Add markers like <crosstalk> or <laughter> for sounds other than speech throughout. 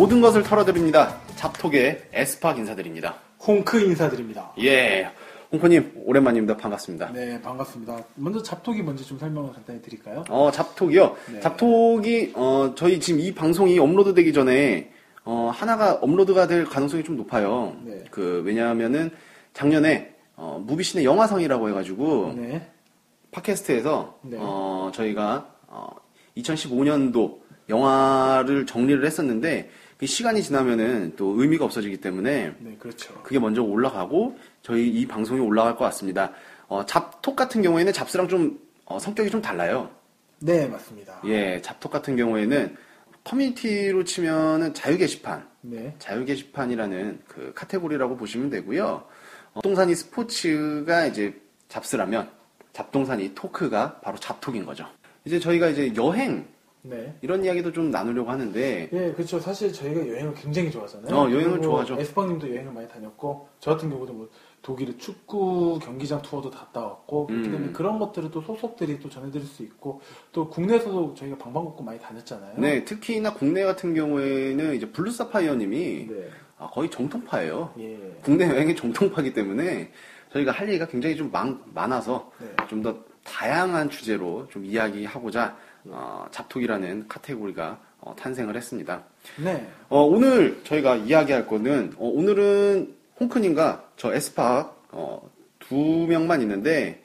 모든 것을 털어드립니다. 잡톡의 에스팍 인사드립니다. 홍크 인사드립니다. 예. 홍코님, 오랜만입니다. 반갑습니다. 네, 반갑습니다. 먼저 잡톡이 뭔지 좀 설명을 간단히 드릴까요? 어, 잡톡이요? 네. 잡톡이, 어, 저희 지금 이 방송이 업로드 되기 전에, 어, 하나가 업로드가 될 가능성이 좀 높아요. 네. 그, 왜냐하면은, 작년에, 어, 무비신의 영화상이라고 해가지고, 네. 팟캐스트에서, 네. 어, 저희가, 어, 2015년도 영화를 정리를 했었는데, 그 시간이 지나면은 또 의미가 없어지기 때문에, 네, 그렇죠. 그게 먼저 올라가고 저희 이 방송이 올라갈 것 같습니다. 어, 잡톡 같은 경우에는 잡스랑 좀 어, 성격이 좀 달라요. 네, 맞습니다. 예, 잡톡 같은 경우에는 커뮤니티로 치면은 자유 게시판, 네. 자유 게시판이라는 그 카테고리라고 보시면 되고요. 어, 잡동산이 스포츠가 이제 잡스라면 잡동산이 토크가 바로 잡톡인 거죠. 이제 저희가 이제 여행 네. 이런 이야기도 좀 나누려고 하는데 예, 그렇죠. 사실 저희가 여행을 굉장히 좋아하잖아요. 어, 여행을 좋아하죠. 에스팡님도 여행을 많이 다녔고, 저 같은 경우도 뭐 독일의 축구 경기장 투어도 갔다 왔고, 그렇기 음. 때문에 그런 것들을 또 소속들이 또 전해드릴 수 있고, 또 국내에서도 저희가 방방곡곡 많이 다녔잖아요. 네, 특히나 국내 같은 경우에는 이제 블루사파이어님이 네. 아, 거의 정통파예요. 예. 국내 여행이 정통파기 때문에 저희가 할 얘기가 굉장히 좀 많, 많아서 네. 좀더 다양한 주제로 좀 이야기하고자 어, 잡톡이라는 카테고리가 어, 탄생을 했습니다. 네. 어, 오늘 저희가 이야기할 거는 어, 오늘은 홍크님과 저 에스팍 어, 두 명만 있는데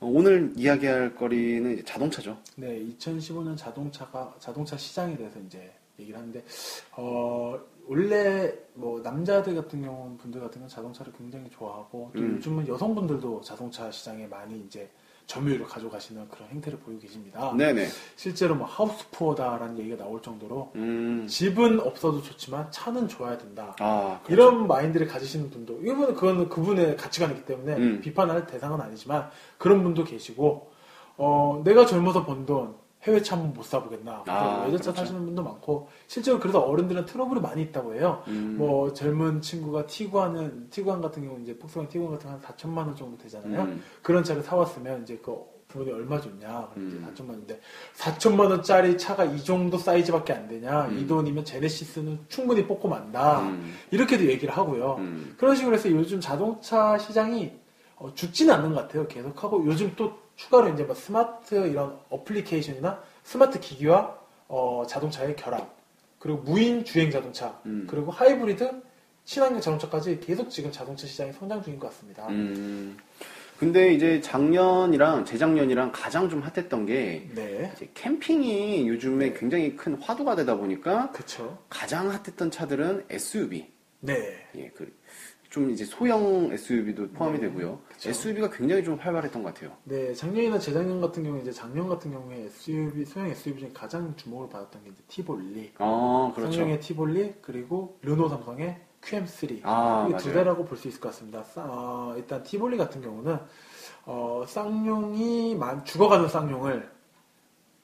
어, 오늘 이야기할 거리는 자동차죠. 네, 2015년 자동차가 자동차 시장에 대해서 이제 얘기를 하는데 어 원래 뭐 남자들 같은 경우는 분들 같은 경우는 자동차를 굉장히 좋아하고 또 음. 요즘은 여성분들도 자동차 시장에 많이 이제 점유율을 가져가시는 그런 행태를 보이고 계십니다. 네네. 실제로 뭐 하우스 푸어다라는 얘기가 나올 정도로 음, 집은 없어도 좋지만 차는 좋아야 된다. 아, 그렇죠. 이런 마인드를 가지시는 분도 이거는 그거는 그분의 가치관이기 때문에 음. 비판할 대상은 아니지만 그런 분도 계시고 어, 내가 젊어서 번 돈 해외 차 한번 못 사보겠나 아, 외제차 그렇죠. 사시는 분도 많고 실제로 그래서 어른들은 트러블이 많이 있다고 해요 음, 뭐 젊은 친구가 티구안은 티구안 같은 경우 이제 폭스바겐 티구안 같은 거한 4천만 원 정도 되잖아요 음. 그런 차를 사왔으면 이제 그 부모님 얼마 줬냐 음. 4천만 원인데 4천만 원짜리 차가 이 정도 사이즈밖에 안 되냐 음. 이 돈이면 제네시스는 충분히 뽑고 만다 음, 이렇게도 얘기를 하고요. 음. 그런 식으로 해서 요즘 자동차 시장이 어, 죽지는 않는 것 같아요. 계속하고 요즘 또 추가로 이제 뭐 스마트 이런 어플리케이션이나 스마트 기기와 어, 자동차의 결합 그리고 무인 주행 자동차 음. 그리고 하이브리드 친환경 자동차까지 계속 지금 자동차 시장이 성장 중인 것 같습니다. 음. 근데 이제 작년이랑 재작년이랑 가장 좀 핫했던 게 네, 이제 캠핑이 요즘에 굉장히 큰 화두가 되다 보니까 그렇죠. 가장 핫했던 차들은 SUV. 네, 예, 그, 좀 이제 소형 SUV도 포함이 네, 되고요. 그쵸. SUV가 굉장히 좀 활발했던 것 같아요. 네 작년이나 재작년 같은 경우 이제 작년 같은 경우에 SUV 소형 SUV 중에 가장 주목을 받았던 게 이제 티볼리. 어, 그렇죠. 삼성의 티볼리 그리고 르노 삼성의 QM3 아, 이게 두 맞아요. 대라고 볼 수 있을 것 같습니다. 싸- 어, 일단 티볼리 같은 경우는 어, 쌍용이 만- 죽어가는 쌍용을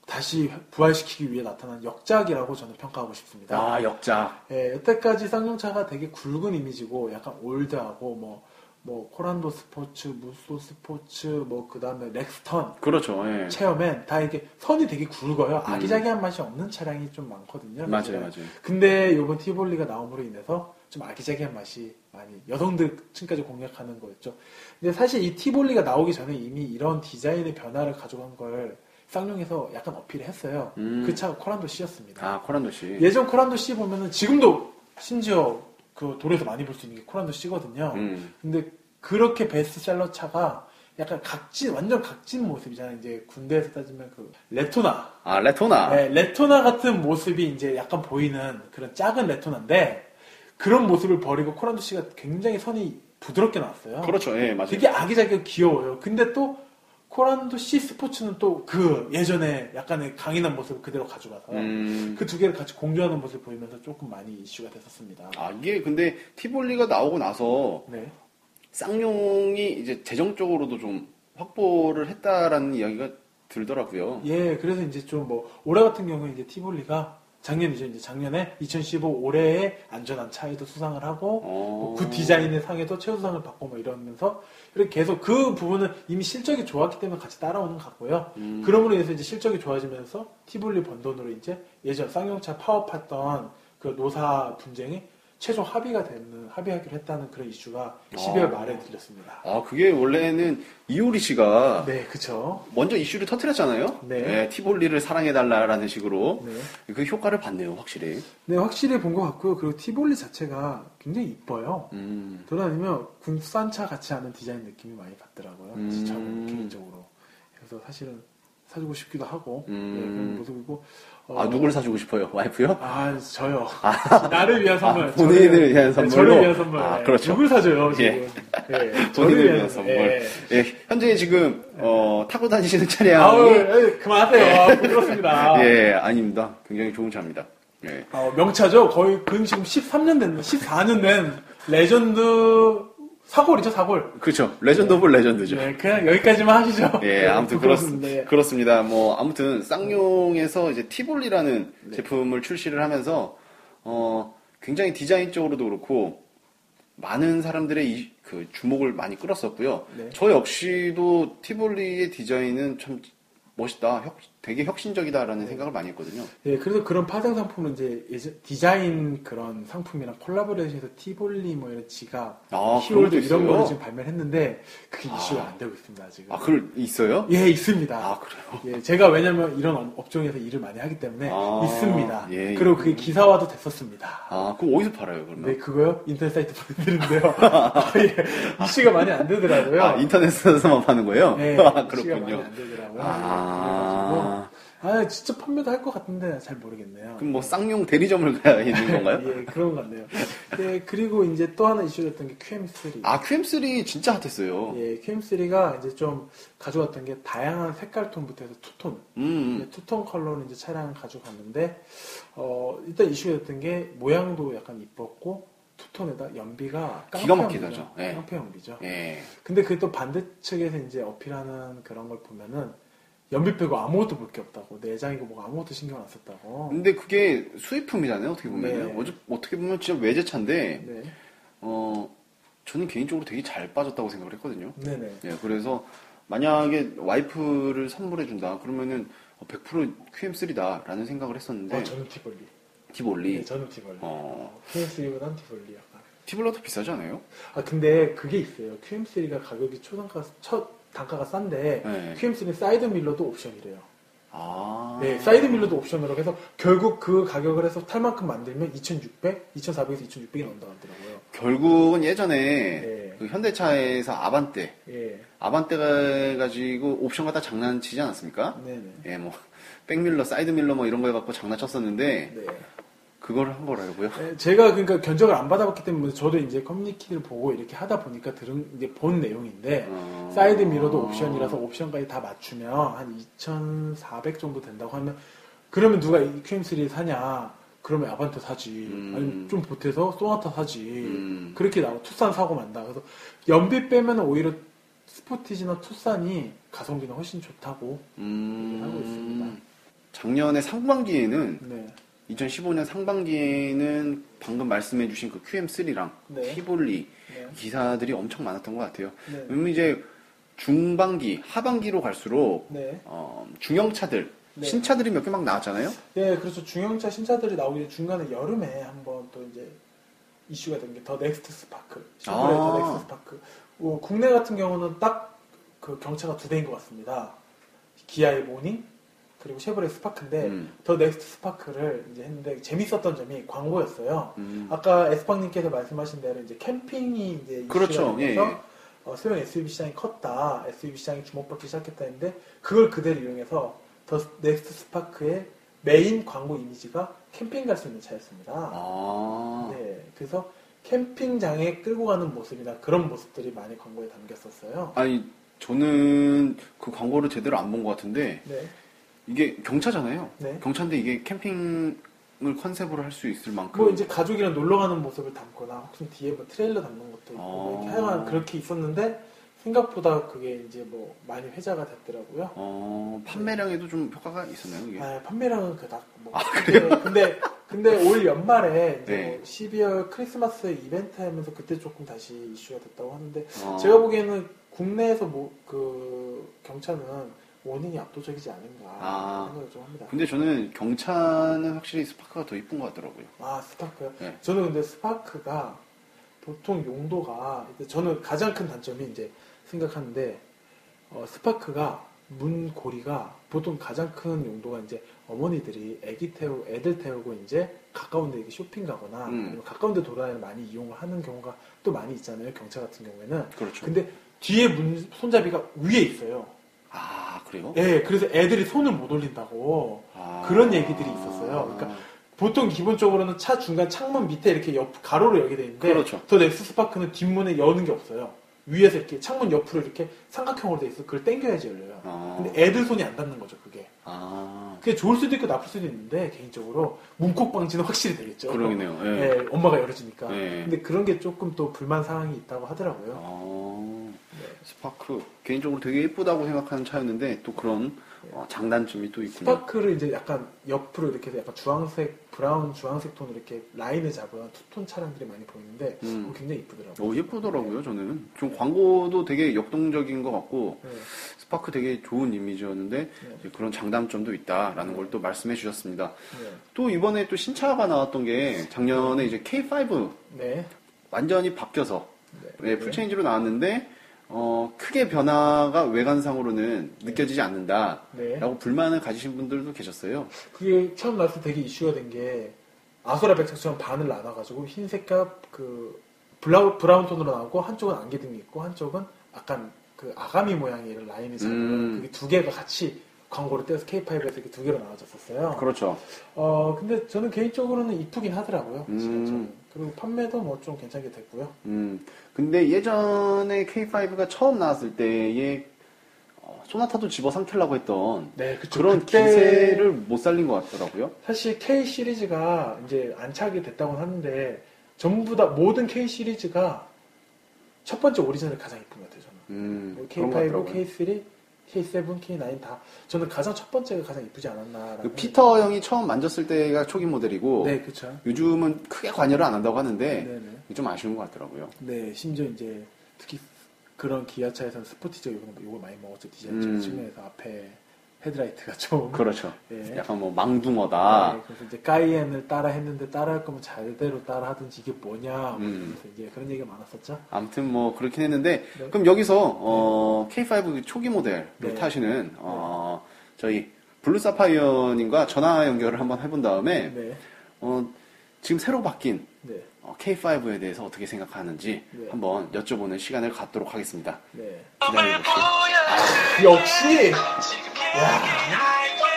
다시 부활시키기 위해 나타난 역작이라고 저는 평가하고 싶습니다. 아, 역작. 예, 여태까지 쌍용차가 되게 굵은 이미지고 약간 올드하고 뭐, 뭐 코란도 스포츠, 무쏘 스포츠, 뭐 그 다음에 렉스턴 그렇죠. 예. 체험엔 다 이렇게 선이 되게 굵어요. 아기자기한 맛이 없는 차량이 좀 많거든요. 음. 맞아요, 맞아요. 근데 이번 티볼리가 나옴으로 인해서 좀 아기자기한 맛이 많이 여성들 층까지 공략하는 거였죠. 근데 사실 이 티볼리가 나오기 전에 이미 이런 디자인의 변화를 가져간 걸 쌍용에서 약간 어필을 했어요. 음. 그 차가 코란도 C였습니다. 아, 코란도 씨. 예전 코란도 C 보면은 지금도 심지어 그 도로에서 많이 볼 수 있는 게 코란도 C거든요. 음. 근데 그렇게 베스트셀러 차가 약간 각진 완전 각진 모습이잖아요. 이제 군대에서 따지면 그 레토나, 아, 레토나. 네, 레토나 같은 모습이 이제 약간 보이는 그런 작은 레토나인데 그런 모습을 버리고 코란도 씨가 굉장히 선이 부드럽게 나왔어요. 그렇죠. 예, 맞아요. 되게 아기자기하고 귀여워요. 근데 또 코란도 C 스포츠는 또 그 예전에 약간의 강인한 모습을 그대로 가져가서 음. 그두 개를 같이 공유하는 모습을 보이면서 조금 많이 이슈가 됐었습니다. 아, 이게 근데 티볼리가 나오고 나서 네. 쌍용이 이제 재정적으로도 좀 확보를 했다라는 이야기가 들더라고요. 예, 그래서 이제 좀 뭐 올해 같은 경우에 이제 티볼리가 작년이죠. 이제 작년에 2015 올해의 안전한 차에도 수상을 하고 어. 뭐그 디자인의 상에도 최우수상을 받고 뭐 이러면서 이렇게 계속 그 부분은 이미 실적이 좋았기 때문에 같이 따라오는 것 같고요. 음. 그럼으로 인해서 이제 실적이 좋아지면서 티볼리 번 돈으로 이제 예전 쌍용차 파업했던 그 노사 분쟁이 최종 합의가 되는 합의하기로 했다는 그런 이슈가 12월 아. 말에 들렸습니다. 아, 그게 원래는 이효리 씨가 네, 그쵸. 먼저 이슈를 터트렸잖아요. 네. 티볼리를 사랑해달라라는 식으로. 네. 그 효과를 봤네요, 확실히. 네, 확실히 본 것 같고요. 그리고 티볼리 자체가 굉장히 이뻐요. 음. 돌아다니면 국산차 같지 않은 디자인 느낌이 많이 받더라고요. 음. 저는 개인적으로. 그래서 사실은 사주고 싶기도 하고 음. 네, 그런 모습이고. 어, 아, 누굴 사주고 싶어요? 와이프요? 아, 저요. 나를 위한 선물. 아, 본인을 저를- 위한 네, 선물로? 저를 위한 선물. 아, 네. 그렇죠. 누굴 사줘요, 지금. 예. <laughs> 네, 저를 본인을 위한 선물. 예. 예, 현재 지금, 어, 타고 다니시는 차량이. 아우, 에이, 그만하세요. 아, 부끄럽습니다. 예, 아닙니다. 굉장히 좋은 차입니다. 예. 어, 명차죠. 거의 근 지금 13년 된, 14년 된 레전드 사골이죠, 사골. 그렇죠. legend of legend죠. 네, 그냥 여기까지만 하시죠. 예, 네, 아무튼. 그렇, 예. 그렇습니다. 뭐, 아무튼, 쌍용에서 이제 티볼리라는 네. 제품을 출시를 하면서, 어, 굉장히 디자인적으로도 그렇고, 많은 사람들의 이, 그 주목을 많이 끌었었고요. 네. 저 역시도 티볼리의 디자인은 참 멋있다. 혁- 되게 혁신적이다라는 생각을 많이 했거든요. 네, 그래서 그런 파생 상품은 이제 예전- 디자인 그런 상품이랑 콜라보레이션해서 티볼리 뭐 이런 지갑, 아, 것도 이런? 거를 지금 발매를 했는데 그게 아. 이슈가 안 되고 있습니다, 지금. 아, 그걸 있어요? 예, 있습니다. 아, 그래요? 예, 제가 왜냐면 이런 업- 업종에서 일을 많이 하기 때문에 아, 있습니다. 예, 그리고 예. 그게 기사화도 됐었습니다. 아, 그럼 어디서 팔아요, 그러면? 네, 그거요? 인터넷 사이트 보내드리는데요. 아, <laughs> 예, 이슈가 많이 안 되더라고요. 아, 인터넷에서만 파는 거예요? 네, <laughs> 아, 이슈가 많이. 안 되더라고요. 아, 아, 진짜 판매도 할 것 같은데 잘 모르겠네요. 그럼 뭐 쌍용 대리점을 가야 있는 건가요? 예, 그런 것 같네요. 네, 그리고 이제 또 하나 이슈됐던 게 QM3. 아, QM3 진짜 핫했어요. 예, QM3가 이제 좀 가져왔던 게 다양한 색깔 톤부터 해서 투톤. 음, 네, 투톤 컬러로 이제 차량을 가져갔는데, 어, 일단 이슈가 됐던 게 모양도 약간 이뻤고, 투톤에다 연비가 기가 막히다죠. 예. 깡패 연비죠. 예. 근데 그또 반대 측에서 이제 어필하는 그런 걸 보면은 연비 빼고 아무것도 볼 게 없다고 내장이고 뭐가 아무것도 신경 안 썼다고. 근데 그게 수입품이잖아요, 어떻게 보면. 네. 은 어떻게 보면 진짜 외제차인데, 네, 어, 저는 개인적으로 되게 잘 빠졌다고 생각을 했거든요. 네네. 예, 그래서 만약에 와이프를 선물해 준다, 그러면은 100% QM3다라는 생각을 했었는데, 어, 저는 티볼리. 티볼리. 네, 저는 티볼리. 어, QM3보단 티볼리 약간. 더 비싸지 않아요? 아 근데 그게 있어요. QM3가 가격이 초단가 첫 단가가 싼데 네. QM3는 사이드 미러도 옵션이래요. 아. 네, 사이드 미러도 옵션으로 해서 결국 그 가격을 해서 탈 만큼 만들면 2,600, 2,400에서 2,600이 넘어가더라고요. 결국은 예전에 네. 그 현대차에서 아반떼, 예, 아반떼 가지고 옵션 갖다 장난치지 않았습니까? 네네. 예, 뭐 백밀러, 사이드 미러 뭐 이런 거 해갖고 장난쳤었는데 네. 그걸 한 거라고요? 네, 제가 그러니까 견적을 안 받아봤기 때문에 저도 이제 커뮤니티를 보고 이렇게 하다 보니까 들은 이제 본 내용인데 어. 사이드 미러도 옵션이라서 옵션까지 다 맞추면 한 2,400 정도 된다고 하면 그러면 누가 이 QM3 사냐? 그러면 아반떼 사지. 음. 아니면 좀 보태서 소나타 사지. 음. 그렇게 나와 투싼 사고 만다. 그래서 연비 빼면 오히려 스포티지나 투싼이 가성비는 훨씬 좋다고. 음, 하고 있습니다. 작년에 상반기에는 네. 2015년 상반기에는 방금 말씀해주신 그 QM3랑 네. 티볼리 네. 기사들이 엄청 많았던 것 같아요. 네. 왜냐면 이제 중반기, 하반기로 갈수록 네. 어, 중형차들, 네. 신차들이 몇 개 막 나왔잖아요. 네, 그래서 중형차 신차들이 나오기 중간에 여름에 한번 또 이제 이슈가 된 게 더 넥스트 스파크. 쉐보레 아. 더 넥스트 스파크. 어, 국내 같은 경우는 딱 그 경차가 두 대인 것 같습니다. 기아의 모닝 그리고 쉐보레 스파크인데 음. 더 넥스트 스파크를 이제 했는데 재밌었던 점이 광고였어요. 음. 아까 에스팡님께서 말씀하신 대로 이제 캠핑이 이제 그렇죠. 예, 예. 어, 소형 SUV 시장이 컸다. SUV 시장이 주목받기 시작했다 했는데 그걸 그대로 이용해서 더 넥스트 스파크의 메인 광고 이미지가 캠핑 갈 수 있는 차였습니다. 아, 네, 그래서 캠핑장에 끌고 가는 모습이나 그런 모습들이 많이 광고에 담겼었어요. 아니 저는 그 광고를 제대로 안 본 것 같은데 네, 이게 경차잖아요. 네. 경차인데 이게 캠핑을 컨셉으로 할 수 있을 만큼 뭐 이제 가족이랑 놀러 가는 모습을 담거나 혹시 뒤에 뭐 트레일러 담는 것도 있고 뭐 이렇게 아. 하여간 그렇게 있었는데 생각보다 그게 이제 뭐 많이 회자가 됐더라고요. 어, 판매량에도 좀 효과가 있었나요? 이게? 아, 판매량은 그닥 뭐. 근데, 근데 근데 올 연말에 이제 네. 뭐 12월 크리스마스 이벤트 하면서 그때 조금 다시 이슈가 됐다고 하는데 어. 제가 보기에는 국내에서 뭐 그 경차는 원인이 압도적이지 않은가 아. 생각을 좀 합니다. 근데 저는 경차는 확실히 스파크가 더 이쁜 것 같더라고요. 아 스파크요? 네. 저는 근데 스파크가 보통 용도가 저는 가장 큰 단점이 이제 생각하는데 어, 스파크가 문 고리가 보통 가장 큰 용도가 이제 어머니들이 아기 태우 애들 태우고 이제 가까운데 이렇게 쇼핑 가거나 음. 가까운데 돌아다니는 많이 이용을 하는 경우가 또 많이 있잖아요 경차 같은 경우에는 그렇죠. 근데 뒤에 문 손잡이가 위에 있어요. 아, 그래요? 예, 그래서 애들이 손을 못 올린다고 아. 그런 얘기들이 있었어요. 그러니까 보통 기본적으로는 차 중간 창문 밑에 이렇게 옆 가로로 열게 돼 있는데 그렇죠. 더 넥스트 스파크는 뒷문에 여는 게 없어요. 위에서 이렇게 창문 옆으로 이렇게 삼각형으로 돼 있어. 그걸 당겨야지 열려요. 아. 근데 애들 손이 안 닿는 거죠, 그게. 아, 그게 좋을 수도 있고 나쁠 수도 있는데 개인적으로 문콕 방지는 확실히 되겠죠. 그러네요. 예. 예, 엄마가 열어주니까. 예. 근데 그런 게 조금 또 불만 사항이 있다고 하더라고요. 어, 네. 스파크 개인적으로 되게 예쁘다고 생각하는 차였는데 또 그런 어, 장단점이 또 있군요. 스파크를 이제 약간 옆으로 이렇게 해서 약간 주황색, 브라운 주황색 톤으로 이렇게 라인을 잡은 투톤 차량들이 많이 보이는데 음. 그거 굉장히 이쁘더라고요. 오, 예쁘더라고요, 저는. 좀 광고도 되게 역동적인 것 같고, 네. 스파크 되게 좋은 이미지였는데, 네. 그런 장단점도 있다라는 걸 또 말씀해 주셨습니다. 네. 또 이번에 또 신차가 나왔던 게, 작년에 이제 K5 네. 완전히 바뀌어서, 네. 네, full change로 나왔는데, 어, 크게 변화가 외관상으로는 느껴지지 않는다. 네. 라고 불만을 가지신 분들도 계셨어요. 그게 처음 나왔을 때 되게 이슈가 된 게 아소라 백색처럼 반을 나눠가지고 흰색과 그 블라우, 브라운 톤으로 나오고 한쪽은 안개등이 있고 한쪽은 약간 그 아가미 모양의 라인이 잡은 음. 그게 두 개가 같이 광고를 떼서 K5에서 이렇게 두 개로 나눠졌었어요. 그렇죠. 어 근데 저는 개인적으로는 이쁘긴 하더라고요. 음. 그리고 판매도 뭐 좀 괜찮게 됐고요. 음, 근데 예전에 K5가 처음 나왔을 때에 어, 소나타도 집어 삼키려고 했던 네, 그쵸. 그런 그때 기세를 못 살린 것 같더라고요. 사실 K 시리즈가 이제 안착이 됐다고는 하는데 전부 다 모든 K 시리즈가 첫 번째 오리지널이 가장 이쁜 것 같아요. 저는. 음, 뭐 그런 것 K5, 같더라고요. K3, K7, K9 다 저는 가장 첫 번째가 가장 이쁘지 않았나. 그 피터 형이 처음 만졌을 때가 초기 모델이고 네, 그렇죠. 요즘은 크게 관여를 안 한다고 하는데 네, 네. 좀 아쉬운 것 같더라고요. 네, 심지어 이제 특히 그런 기아차에서는 스포티저 요거 요거 많이 먹었죠 디자인 음. 측면에서 앞에 헤드라이트가 <laughs> 좀. 그렇죠. 예. 약간 뭐 망둥어다. 네, 그래서 이제 까이엔을 따라 했는데 따라할 거면 제대로 따라 하든지 이게 뭐냐. 음. 그래서 이제 그런 얘기가 많았었죠. 아무튼 뭐 그렇긴 했는데 네. 그럼 여기서 어, K5 초기 모델을 네. 타시는 어, 저희 블루 사파이어님과 전화 연결을 한번 해본 다음에 네, 어, 지금 새로 바뀐 네, 어, K5에 대해서 어떻게 생각하는지 네. 한번 여쭤보는 시간을 갖도록 하겠습니다. 네. 기다려주세요. 역시 야,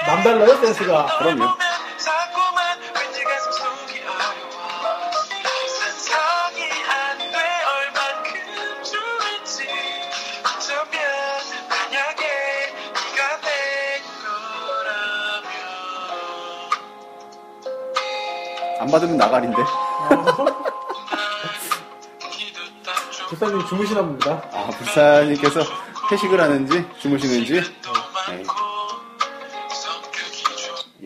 남달라요 센스가. 그럼요. 안 받으면 나가린데. 부사님 <laughs> 주무시나 봅니다. 아, 불사님께서 회식을 하는지 주무시는지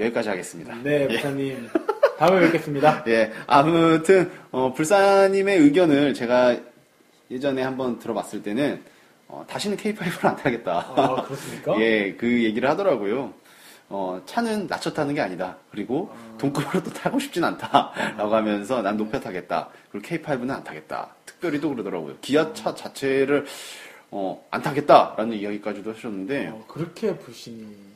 여기까지 하겠습니다. 네, 부사님. 다음에 뵙겠습니다. <laughs> 예, 아무튼 어, 불사님의 의견을 제가 예전에 한번 들어봤을 때는 어, 다시는 K5를 안 타겠다. 아, 그렇습니까? <laughs> 예, 그 얘기를 하더라고요. 어, 차는 낮춰 타는 게 아니다. 그리고 동급으로 또 타고 싶진 않다. <laughs> 라고 하면서 난 높여 타겠다. 그리고 K5는 안 타겠다. 특별히 또 그러더라고요. 기아차 자체를 어, 안 타겠다라는 이야기까지도 하셨는데 어, 그렇게 불신이.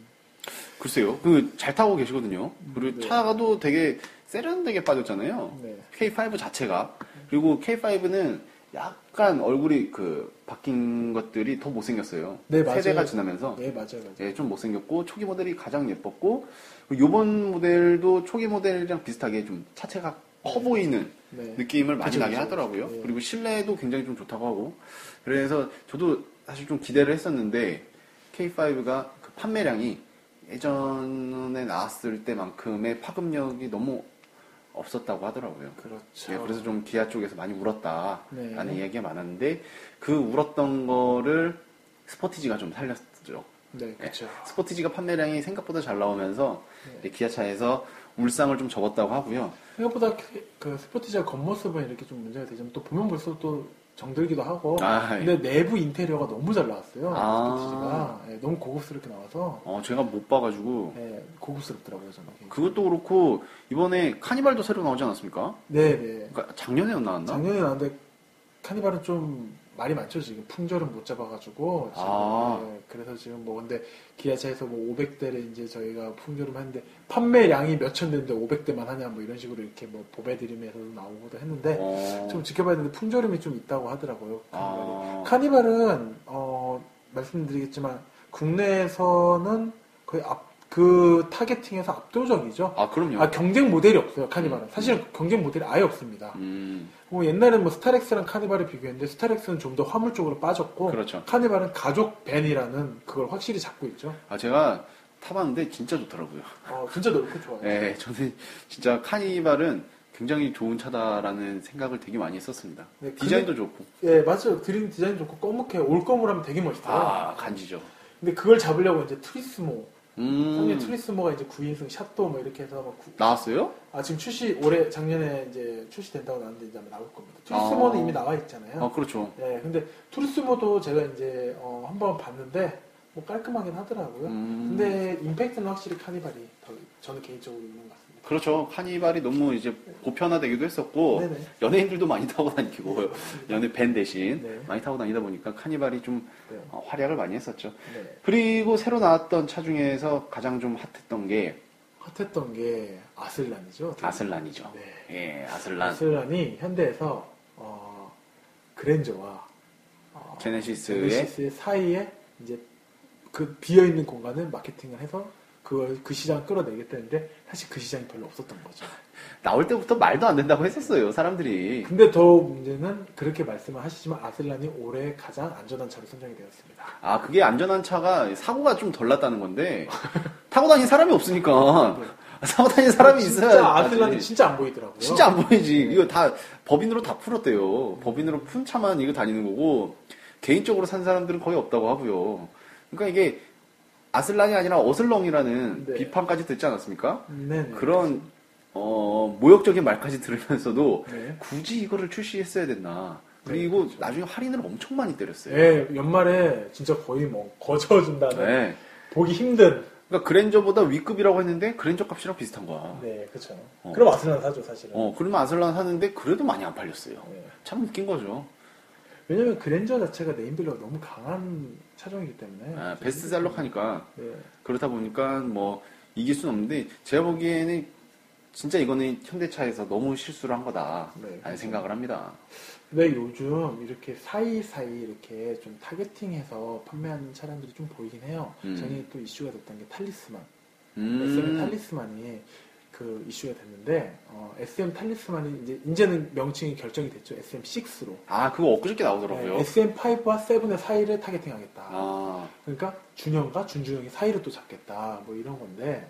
글쎄요. 그 잘 타고 계시거든요. 그리고 네. 차가도 되게 세련되게 빠졌잖아요. 네. K5 자체가. 그리고 K5는 약간 얼굴이 그 바뀐 것들이 더 못생겼어요. 네, 맞아요. 세대가 지나면서 네, 맞아요, 맞아요. 예, 좀 못생겼고 초기 모델이 가장 예뻤고 요번 모델도 초기 모델이랑 비슷하게 좀 차체가 커 보이는 네. 느낌을 많이 그쵸, 나게 그쵸. 하더라고요. 네. 그리고 실내도 굉장히 좀 좋다고 하고 그래서 저도 사실 좀 기대를 했었는데 K5가 그 판매량이 예전에 나왔을 때만큼의 파급력이 너무 없었다고 하더라고요. 그렇죠. 예, 그래서 좀 기아 쪽에서 많이 울었다라는 네. 이야기가 많았는데 그 울었던 거를 스포티지가 좀 살렸죠. 네, 예, 그렇죠. 스포티지가 판매량이 생각보다 잘 나오면서 네. 기아차에서 울상을 좀 접었다고 하고요. 생각보다 그, 그 스포티지가 겉모습은 이렇게 좀 문제가 되지만 또 보면 볼수록 또 정들기도 하고 아, 예. 근데 내부 인테리어가 너무 잘 나왔어요 아. 스포티지가 예, 너무 고급스럽게 나와서 어, 제가 못 봐가지고. 네, 고급스럽더라고요 저는. 그것도 그렇고, 이번에 카니발도 새로 나오지 않았습니까? 네, 네. 그러니까 작년에 나왔나? 작년에 나왔는데 카니발은 좀 말이 많죠 지금 품절은 못 잡아가지고 지금, 아. 네, 그래서 지금 뭐 근데 기아차에서 뭐 500대를 이제 저희가 품절을 하는데 판매량이 몇천 대인데 500대만 하냐 뭐 이런 식으로 이렇게 뭐 보배드림에서도 나오고도 했는데 어. 좀 지켜봐야 되는데 품절음이 좀 있다고 하더라고요. 카니발이. 아. 카니발은 어, 말씀드리겠지만 국내에서는 거의 앞그 타겟팅에서 압도적이죠. 아, 그럼요. 아 경쟁 모델이 없어요 카니발은. 음. 사실은 경쟁 모델이 아예 없습니다. 음, 뭐 옛날엔 뭐 스타렉스랑 카니발을 비교했는데 스타렉스는 좀 더 화물 쪽으로 빠졌고 그렇죠. 카니발은 가족 밴이라는 그걸 확실히 잡고 있죠. 아, 제가 타봤는데 진짜 좋더라고요. 어, 진짜 넓고 좋아요. 네, 저는 진짜 카니발은 굉장히 좋은 차다라는 생각을 되게 많이 했었습니다. 네, 디자인도 좋고. 예, 맞아요. 드림 디자인 좋고 검게 올검을 하면 되게 멋있어요. 아, 간지죠. 근데 그걸 잡으려고 이제 투리스모, 상위 음, 트리스모가 이제 9인승 샷도 뭐 이렇게 해서 막 구- 나왔어요? 아 지금 출시 올해 작년에 이제 출시된다고 나왔는데 이제 아마 나올 겁니다. 트리스모는 아. 이미 나와 있잖아요. 아, 그렇죠. 예, 근데 투리스모도 제가 이제 어, 한번 봤는데 뭐 깔끔하긴 하더라고요. 음. 근데 임팩트는 확실히 카니발이 더 저는 개인적으로 있는 것 같습니다. 그렇죠. 카니발이 너무 이제 보편화되기도 했었고, 네네. 연예인들도 많이 타고 다니고, <laughs> 연예 밴 대신 네. 많이 타고 다니다 보니까 카니발이 좀 네. 어, 활약을 많이 했었죠. 네. 그리고 새로 나왔던 차 중에서 가장 좀 핫했던 게 핫했던 게 아슬란이죠. 아슬란이죠. 네. 예, 아슬란. 아슬란이 현대에서 어, 그랜저와 어, 제네시스의 제네시스의 사이에 이제 그 비어 있는 공간을 마케팅을 해서 그, 그 시장을 끌어내겠다는데 사실 그 시장이 별로 없었던 거죠. 나올 때부터 말도 안 된다고 했었어요, 사람들이. 근데 더 문제는 그렇게 말씀을 하시지만 아슬란이 올해 가장 안전한 차로 선정이 되었습니다. 아, 그게 안전한 차가 사고가 좀 덜 났다는 건데, 타고 다니는 사람이 없으니까. 사고 다니는 사람이 있어야. 진짜 아슬란이 진짜 안 보이더라고요. 진짜 안 보이지. 이거 다 법인으로 다 풀었대요. 법인으로 푼 차만 이거 다니는 거고, 개인적으로 산 사람들은 거의 없다고 하고요. 그러니까 이게 아슬란이 아니라 어슬렁이라는 네. 비판까지 듣지 않았습니까? 네네. 그런, 어, 모욕적인 말까지 들으면서도 네. 굳이 이거를 출시했어야 됐나. 그리고 나중에 할인을 엄청 많이 때렸어요. 네, 연말에 진짜 거의 뭐 거저준다는 네. 보기 힘든. 그러니까 그랜저보다 위급이라고 했는데 그랜저 값이랑 비슷한 거야. 네, 그렇죠. 어. 그럼 아슬란 사죠, 사실은. 어, 그러면 아슬란 사는데 그래도 많이 안 팔렸어요. 네. 참 웃긴 거죠. 왜냐면 그랜저 자체가 네임밸류가 너무 강한 차종이기 때문에. 아, 베스트셀러 하니까 네. 그렇다 보니까 뭐 이길 수는 없는데 제가 보기에는 진짜 이거는 현대차에서 너무 실수를 한 거다 네, 라는 생각을 합니다. 근데 요즘 이렇게 사이사이 이렇게 좀 타겟팅해서 판매하는 차량들이 좀 보이긴 해요. 음. 전에 또 이슈가 됐던 게 탈리스만. 음. SM 탈리스만이 그 이슈가 됐는데 어, SM 탈리스만이 이제 이제는 명칭이 결정이 됐죠. SM6로. 아 그거 엊그저께 나오더라고요. SM5와 7의 사이를 타겟팅하겠다. 아, 그러니까 준영과 준준영의 사이를 또 잡겠다. 뭐 이런 건데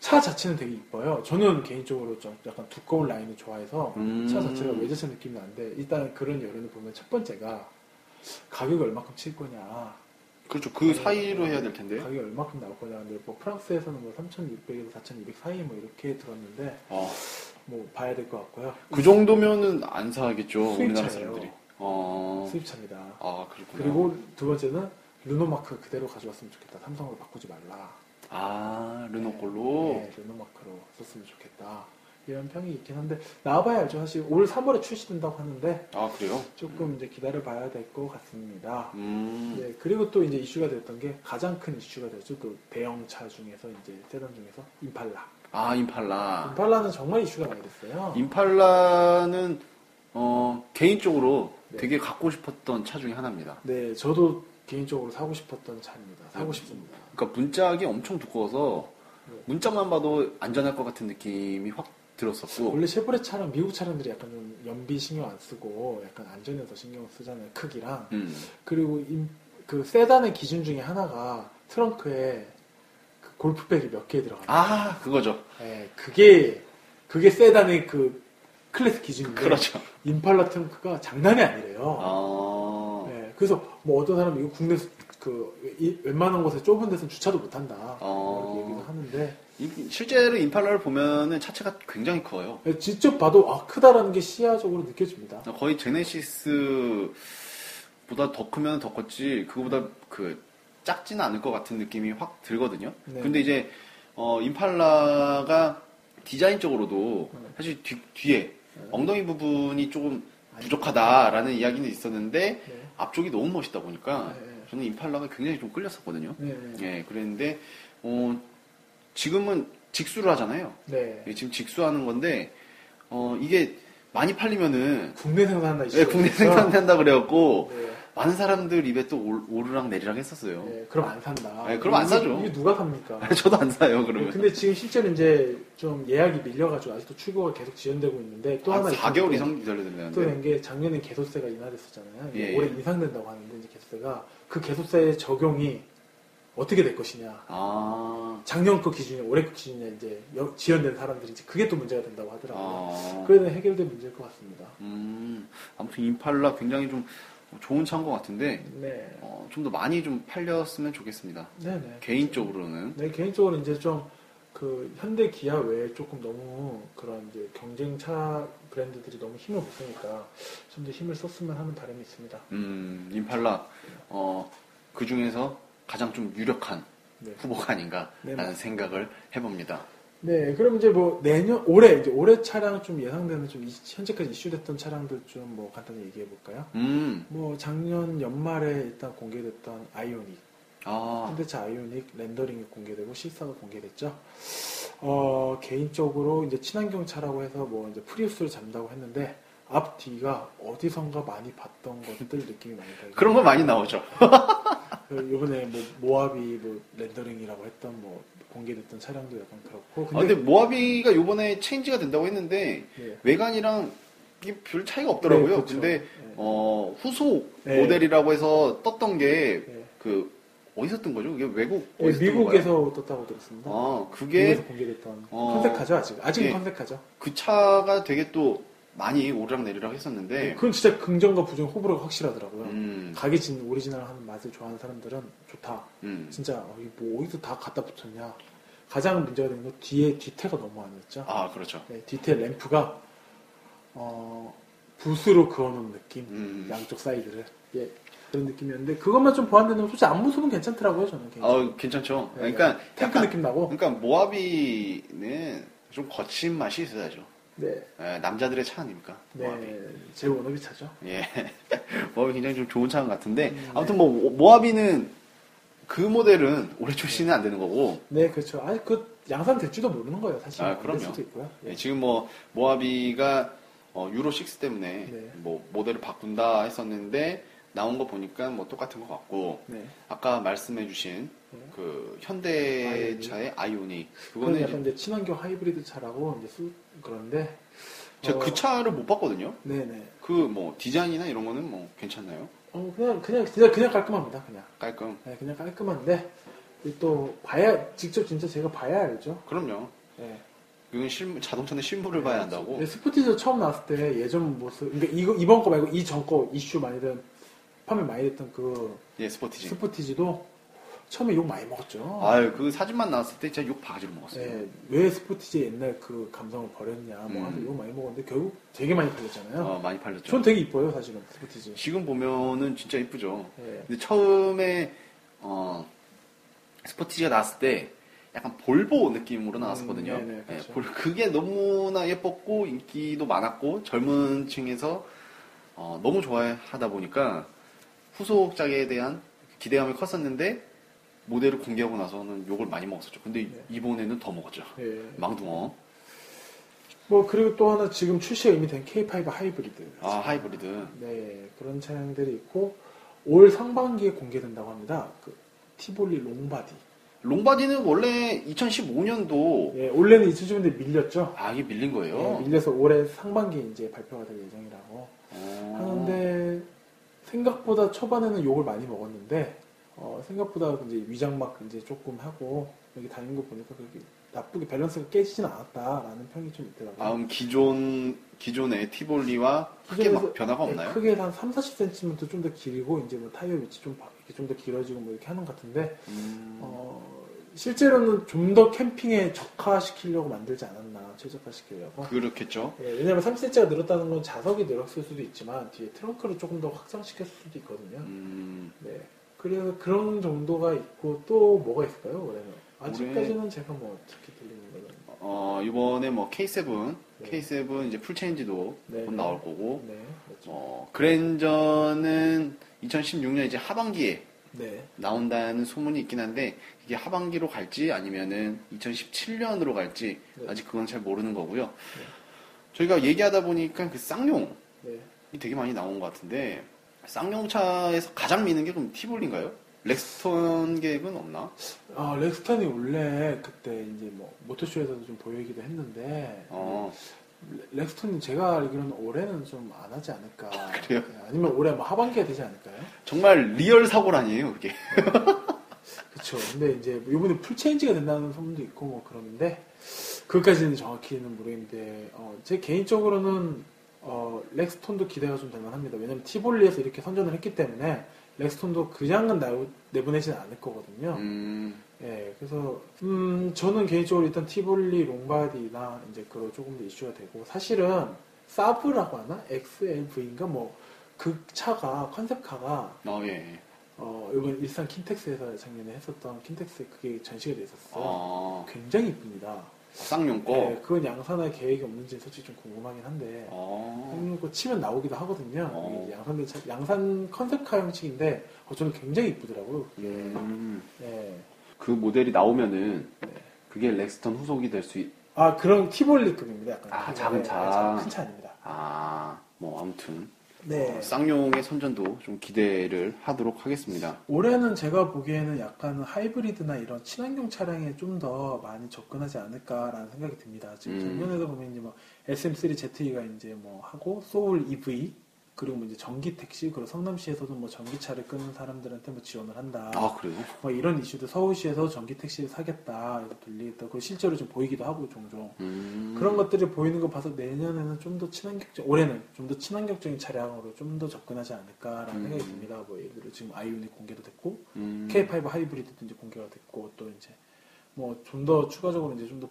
차 자체는 되게 이뻐요. 저는 개인적으로 좀 약간 두꺼운 라인을 좋아해서 음. 차 자체가 외제차 느낌이 나는데 일단 그런 여론을 보면 첫 번째가 가격이 얼마큼 칠 거냐. 그렇죠. 그 사이로 해야 될 텐데. 가격이 얼마큼 나올 거냐. 근데 뭐 프랑스에서는 뭐 3,600에서 4,200 사이 뭐 이렇게 들었는데 어, 뭐 봐야 될 것 같고요. 그 정도면은 안 사겠죠. 우리나라. 사람들이. 어. 수입차입니다. 아 그렇구나. 그리고 두 번째는 르노 마크 그대로 가져왔으면 좋겠다. 삼성으로 바꾸지 말라. 아 르노 걸로. 네, 르노 마크로 썼으면 좋겠다. 이런 평이 있긴 한데 나와봐야 알죠. 사실 올 3월에 출시된다고 하는데 아 그래요? 조금 이제 기다려봐야 될 것 같습니다. 음. 네, 그리고 또 이제 이슈가 됐던 게 가장 큰 이슈가 됐죠. 또 대형차 중에서 이제 세단 중에서 임팔라. 아 임팔라. 임팔라는 정말 이슈가 많이 됐어요. 임팔라는 어, 개인적으로 네. 되게 갖고 싶었던 차 중에 하나입니다. 네, 저도 개인적으로 사고 싶었던 차입니다. 사고 싶습니다. 그러니까 문짝이 엄청 두꺼워서 네. 문짝만 봐도 안전할 것 같은 느낌이 확 들었었고 원래 쉐보레 차랑 미국 차량들이 약간 좀 연비 신경 안 쓰고 약간 안전에 더 신경 쓰잖아요. 크기랑. 음. 그리고 임- 그 세단의 기준 중에 하나가 트렁크에 그 골프백이 몇 개 들어가요. 아 그거죠. 네, 그게 그게 세단의 그 클래스 기준인데 그렇죠. 임팔라 트렁크가 장난이 아니래요. 아. 네, 그래서 뭐 어떤 사람이 이거 국내 그 이- 웬만한 곳에 좁은 데서는 주차도 못 한다. 어. 이렇게 얘기를 하는데 이- 실제로 임팔라를 보면은 차체가 굉장히 커요. 직접 봐도 아 크다라는 게 시야적으로 느껴집니다. 거의 제네시스보다 더 크면 더 컸지 그거보다 그 작지는 않을 것 같은 느낌이 확 들거든요. 네. 근데 이제 어, 임팔라가 디자인적으로도 네. 사실 뒤, 뒤에 엉덩이 부분이 조금 부족하다라는 이야기는 있었는데 네. 앞쪽이 너무 멋있다 보니까 네. 저는 임팔라가 굉장히 좀 끌렸었거든요. 네, 네. 예, 그랬는데 어, 지금은 직수를 하잖아요. 네. 예, 지금 직수하는 건데 어, 이게 많이 팔리면은 국내 생산한다. 예, 국내 생산한다 그래갖고 네. 많은 사람들 입에 또 올- 오르락 내리락 했었어요. 네, 그럼 안 산다. 네, 그럼 안 사죠. 이게 누가 삽니까? <laughs> 저도 안 사요 그러면. 근데 지금 실제로 이제 좀 예약이 밀려가지고 아직도 출고가 계속 지연되고 있는데 또한 하나 4개월 있- 이상 또 기다려야 된게 작년에 개소세가 인하됐었잖아요. 예, 올해 예. 인상된다고 하는데 이제 개소세가 그 개소세 적용이 어떻게 될 것이냐. 아, 작년 그 기준이 올해 그 기준이 이제 여- 지연된 사람들이 이제 그게 또 문제가 된다고 하더라고요. 아. 그래도 해결될 문제일 것 같습니다. 음, 아무튼 임팔라 굉장히 좀 좋은 차인 것 같은데 네. 어, 좀 더 많이 좀 팔렸으면 좋겠습니다. 네네. 개인적으로는. 네, 개인적으로 이제 좀 그 현대 기아 외에 조금 너무 그런 이제 경쟁차 브랜드들이 너무 힘을 못 쓰니까 좀 더 힘을 썼으면 하는 바람이 있습니다. 음, 임팔라 어, 그 중에서 가장 좀 유력한 네. 후보가 아닌가라는 네. 생각을 해봅니다. 네, 그럼 이제 뭐 내년 올해 이제 올해 차량 좀 예상되는 좀 이- 현재까지 이슈됐던 차량들 좀 뭐 간단히 얘기해 볼까요? 음, 뭐 작년 연말에 일단 공개됐던 아이오닉, 아, 현대차 아이오닉 렌더링이 공개되고 실사가 공개됐죠. 어, 개인적으로 이제 친환경 차라고 해서 뭐 이제 프리우스를 잡는다고 했는데 앞 뒤가 어디선가 많이 봤던 것들 느낌이 많이 들어요. 그런 거 많이 나오죠. 이번에 뭐 모하비 뭐 rendering이라고 했던 뭐 공개됐던 차량도 약간 그렇고 아, 근데 모하비가 요번에 change가 된다고 했는데 네. 외관이랑 별 차이가 없더라고요. 네, 그렇죠. 근데 네. 어, 후속 네. 모델이라고 해서 떴던 게 네. 그 어디서 뜬 거죠? 이게 외국 네, 어디서 뜬? 미국에서 떴다고 들었습니다. 아, 그게 미국에서 공개됐던 어, concept car죠 아직 아직은 예. concept car죠. 그 차가 되게 또 많이 오르락 내리락 했었는데 그건 진짜 긍정과 부정 호불호가 확실하더라고요. 음, 가게 진 오리지널 하는 맛을 좋아하는 사람들은 좋다. 음. 진짜 어, 이뭐 어디서 다 갖다 붙였냐. 가장 문제가 되는 건 뒤에 뒤태가 너무 아니었죠. 아, 그렇죠. 네, 뒤태 램프가 어, 붓으로 그어놓은 느낌. 음. 양쪽 사이드를 예 그런 느낌이었는데 그것만 좀 보완되면 솔직히 앞모습은 괜찮더라고요 저는 개인적으로. 아, 괜찮죠. 네, 그러니까 탱크 약간- 느낌 나고. 그러니까 모하비는 좀 거친 맛이 있어야죠. 네, 예, 남자들의 차 아닙니까? 모하비. 네, 제 워너비 차죠. 예. <laughs> 모하비 굉장히 좀 좋은 차인 것 같은데 음, 아무튼 뭐 모하비는 그 모델은 올해 출시는 안 되는 거고 네, 그렇죠. 아니 그 양산 될지도 모르는 거예요, 사실. 아, 안될 그럼요. 수도 있고요. 예, 예. 지금 뭐 모하비가 어, 유로 6 때문에 네. 뭐 모델을 바꾼다 했었는데 나온 거 보니까 뭐 똑같은 것 같고 네. 아까 말씀해주신 네. 그 현대차의 아이오닉 그거는 약간 이제 친환경 하이브리드 차라고 이제 쓰 그런데 제가 어, 그 차를 못 봤거든요. 네네. 그 뭐 디자인이나 이런 거는 뭐 괜찮나요? 어 그냥 그냥 그냥 그냥 깔끔합니다. 그냥 깔끔. 네, 그냥 깔끔한데 또 봐야 직접 진짜 제가 봐야 알죠. 그럼요. 네. 이건 실물, 자동차는 실물을 봐야 한다고. 네, 스포티저 처음 나왔을 때 예전 모습, 그러니까 이거 이번 거 말고 이전 거 이슈 많이 된 판매 많이 됐던 그 예, 스포티지. 스포티지도 처음에 욕 많이 먹었죠. 아유, 그 사진만 나왔을 때 진짜 욕 바가지로 먹었어요. 네, 왜 스포티지 옛날 그 감성을 버렸냐, 뭐 음. 하면서 욕 많이 먹었는데 결국 되게 많이 팔렸잖아요. 어, 많이 팔렸죠. 전 되게 이뻐요, 사실은 스포티지. 지금 보면은 진짜 이쁘죠. 네. 근데 처음에 어, 스포티지가 나왔을 때 약간 볼보 느낌으로 나왔었거든요. 음, 네네, 예, 그렇죠. 볼- 그게 너무나 예뻤고 인기도 많았고 젊은 층에서 어, 너무 좋아하다 보니까 후속작에 대한 기대감이 컸었는데 모델을 공개하고 나서는 욕을 많이 먹었었죠. 근데 네. 이번에는 더 먹었죠. 네. 망둥어. 뭐 그리고 또 하나 지금 출시가 이미 된 K5 하이브리드. 아 하이브리드. 네, 그런 차량들이 있고 올 상반기에 공개된다고 합니다. 그 티볼리 long body. long body는 원래 2015년도 예, 원래는 2010년대 밀렸죠. 아 이게 밀린 거예요. 예, 밀려서 올해 상반기에 이제 발표가 될 예정이라고 어. 하는데 생각보다 초반에는 욕을 많이 먹었는데 어, 생각보다 이제 위장막 이제 조금 하고 여기 다니는 거 보니까 그렇게 나쁘게 밸런스가 깨지진 않았다라는 평이 좀 있더라고요. 다음 기존 기존의 티볼리와 크게 막 변화가 네, 없나요? 크게 한 3, 40cm 좀 더 길고 이제 뭐 타이어 위치 좀좀더 길어지고 뭐 이렇게 하는 것 같은데 음. 어, 실제로는 좀 더 캠핑에 적화시키려고 만들지 않았나 최적화시키려고. 그렇겠죠. 예, 왜냐면 3cm가 늘었다는 건 좌석이 늘었을 수도 있지만 뒤에 트렁크를 조금 더 확장시켰을 수도 있거든요. 음, 네. 그래서 그런 정도가 있고 또 뭐가 있을까요 올해는? 아직까지는 제가 뭐 특히 들리는 거는 어, 이번에 뭐 K7, 네. K7 이제 full change도 네, 곧 네. 나올 거고, 네. 어, 그랜저는 2016년 이제 하반기에 네. 나온다는 소문이 있긴 한데 이게 하반기로 갈지 아니면은 2017년으로 갈지 네. 아직 그건 잘 모르는 거고요. 저희가 얘기하다 보니까 그 쌍용이 네. 되게 많이 나온 것 같은데 쌍용차에서 가장 미는 게 그럼 티볼리인가요? 렉스턴 계획은 없나? 아 렉스턴이 원래 그때 이제 뭐 모터쇼에서도 좀 보이기도 했는데 어, 레- 렉스턴이 제가 알기로는 올해는 좀 안 하지 않을까. 그래요? 네, 아니면 올해 뭐 하반기가 되지 않을까요? 정말 real 사골 아니에요 그게. <laughs> 그렇죠. 근데 이제 이번에 full change가 된다는 소문도 있고 뭐 그러는데 그것까지는 정확히는 모르겠는데 어, 제 개인적으로는 어, 렉스턴도 기대가 좀 될만합니다. 왜냐면 티볼리에서 이렇게 선전을 했기 때문에 렉스턴도 그냥은 나, 내보내지는 않을 거거든요. 음, 예, 그래서 음, 저는 개인적으로 일단 티볼리 long body나 이제 그거 조금 더 이슈가 되고 사실은 사브라고 하나 XLV인가 뭐그 차가 concept car가 어, 예. 어, 이번 일산 킨텍스에서 작년에 했었던 킨텍스에 그게 전시가 돼 있었어요. 어, 굉장히 이쁩니다. 쌍용 거. 네, 그건 양산할 계획이 없는지 솔직히 좀 궁금하긴 한데 어, 쌍용 거 치면 나오기도 하거든요. 어. 이게 양산 차- 양산 컨셉카 형식인데 어, 저는 굉장히 이쁘더라고요. 그게. 음, 네. 그 모델이 나오면은 네. 그게 렉스턴 후속이 될 수 있. 아 그런 티볼리급입니다. 약간 아, 큰 작은 차. 차. 네, 작은 큰차 아닙니다. 아, 뭐 아무튼 네. 어, 쌍용의 선전도 좀 기대를 하도록 하겠습니다. 올해는 제가 보기에는 약간 하이브리드나 이런 친환경 차량에 좀 더 많이 접근하지 않을까라는 생각이 듭니다. 지금 음. 작년에도 보면 이제 뭐 SM3 ZE가 이제 뭐 하고 소울 EV 그리고 뭐 이제 전기 택시 그리고 성남시에서도 뭐 전기차를 끄는 사람들한테 뭐 지원을 한다. 아 그래요? 뭐 이런 이슈도 서울시에서 전기 택시를 사겠다 들리겠다. 그리고 실제로 좀 보이기도 하고 종종. 음, 그런 것들이 보이는 거 봐서 내년에는 좀 더 친환경적, 올해는 좀 더 친환경적인 차량으로 좀 더 접근하지 않을까라는 음. 생각이 듭니다. 뭐 예를 들어 지금 아이오닉 공개도 됐고, 음, K5 하이브리드도 이제 공개가 됐고, 또 이제 뭐 좀 더 추가적으로 이제 좀더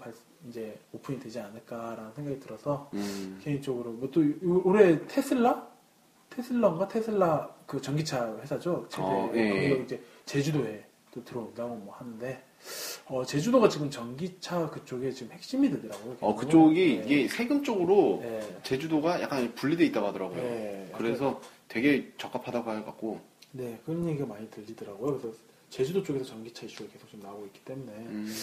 이제 오픈이 되지 않을까라는 생각이 들어서 음, 개인적으로 뭐 또 올해 테슬라? 테슬라인가? 테슬라 그 전기차 회사죠. 제대 어, 예, 예. 거기가 이제 제주도에 또 들어온다고 뭐 하는데, 어, 제주도가 지금 전기차 그쪽에 지금 핵심이 되더라고요. 어 그쪽이 네. 이게 세금 쪽으로 네. 제주도가 약간 분리돼 있다고 하더라고요. 네. 그래서 되게 적합하다고 해갖고 네, 그런 얘기가 많이 들리더라고요. 그래서 제주도 쪽에서 전기차 이슈가 계속 좀 나오고 있기 때문에 음,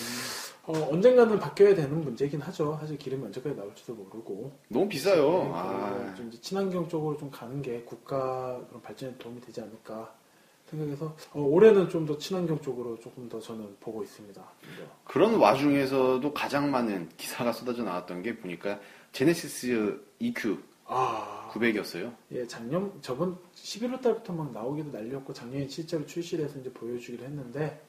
어, 언젠가는 바뀌어야 되는 문제긴 하죠. 사실 기름이 언제까지 나올지도 모르고 너무 비싸요. 네, 아, 좀 친환경 쪽으로 좀 가는 게 국가 그런 발전에 도움이 되지 않을까 생각해서 어, 올해는 좀 더 친환경 쪽으로 조금 더 저는 보고 있습니다. 그런 와중에서도 가장 많은 기사가 쏟아져 나왔던 게 보니까 제네시스 EQ 아, 900이었어요. 예, 작년 저번 11월 달부터 막 나오기도 난리였고 작년에 실제로 출시를 해서 이제 보여주기로 했는데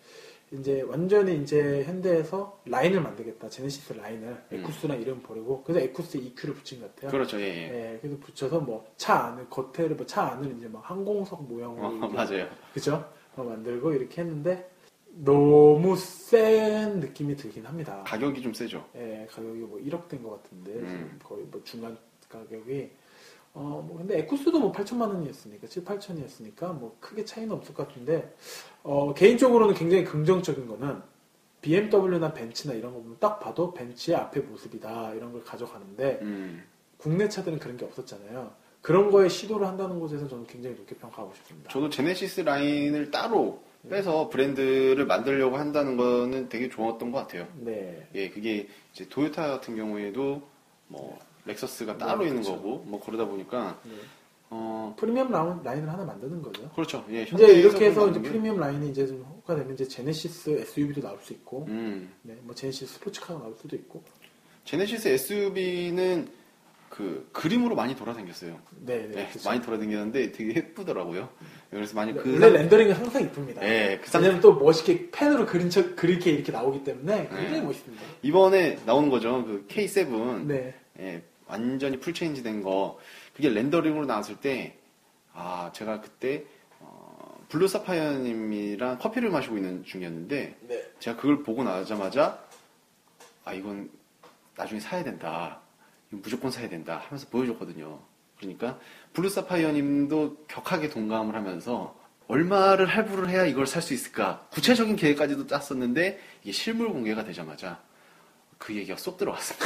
이제 완전히 이제 현대에서 라인을 만들겠다 제네시스 라인을 음. 에쿠스나 이름 버리고 그래서 에쿠스에 EQ를 붙인 것 같아요. 그렇죠, 예, 예. 예, 그래서 붙여서 뭐 차 안을 겉에를 뭐 차 안을 이제 막 항공석 모양으로 어, 맞아요. 그죠? 어, 만들고 이렇게 했는데 너무 센 느낌이 들긴 합니다. 가격이 좀 세죠. 예, 가격이 뭐 1억 된 것 같은데 음. 거의 뭐 중간 가격이 어, 뭐 근데 에쿠스도 뭐 8천만 원이었으니까 7, 8천이었으니까 뭐 크게 차이는 없을 것 같은데 어, 개인적으로는 굉장히 긍정적인 거는 BMW나 벤츠나 이런 거 보면 딱 봐도 벤츠의 앞에 모습이다 이런 걸 가져가는데 음, 국내 차들은 그런 게 없었잖아요. 그런 거에 시도를 한다는 곳에서 저는 굉장히 높게 평가하고 싶습니다. 저도 제네시스 라인을 따로 빼서 브랜드를 만들려고 한다는 거는 되게 좋았던 것 같아요. 네. 예, 그게 이제 토요타 같은 경우에도 뭐 렉서스가 따로 네, 있는 그렇죠. 거고 뭐 그러다 보니까 네. 어 프리미엄 라인, 라인을 하나 만드는 거죠. 그렇죠. 예, 이제 이렇게 해서 이제 프리미엄 라인이 이제 좀 호가 되면 이제 제네시스 SUV도 나올 수 있고, 음, 네, 뭐 제네시스 스포츠카가 나올 수도 있고, 제네시스 SUV는 그 그림으로 많이 돌아다녔어요. 네, 네, 네, 그렇죠. 많이 돌아다녔는데 되게 예쁘더라고요. 그래서 만약 그 원래 rendering은 항상 이쁩니다. 예, 그 상- 왜냐면 또 멋있게 펜으로 그린 척 그렇게 이렇게 나오기 때문에 굉장히 네. 멋있습니다. 이번에 나오는 거죠. 그 K7 네, 예, 완전히 full change 된 거. 그게 렌더링으로 나왔을 때, 아, 제가 그때, 어, 블루 사파이어님이랑 커피를 마시고 있는 중이었는데, 네, 제가 그걸 보고 나자마자, 아, 이건 나중에 사야 된다. 이건 무조건 사야 된다. 하면서 보여줬거든요. 그러니까, 블루 사파이어님도 격하게 동감을 하면서, 얼마를 할부를 해야 이걸 살 수 있을까? 구체적인 계획까지도 짰었는데 이게 실물 공개가 되자마자 그 얘기가 쏙 들어왔습니다.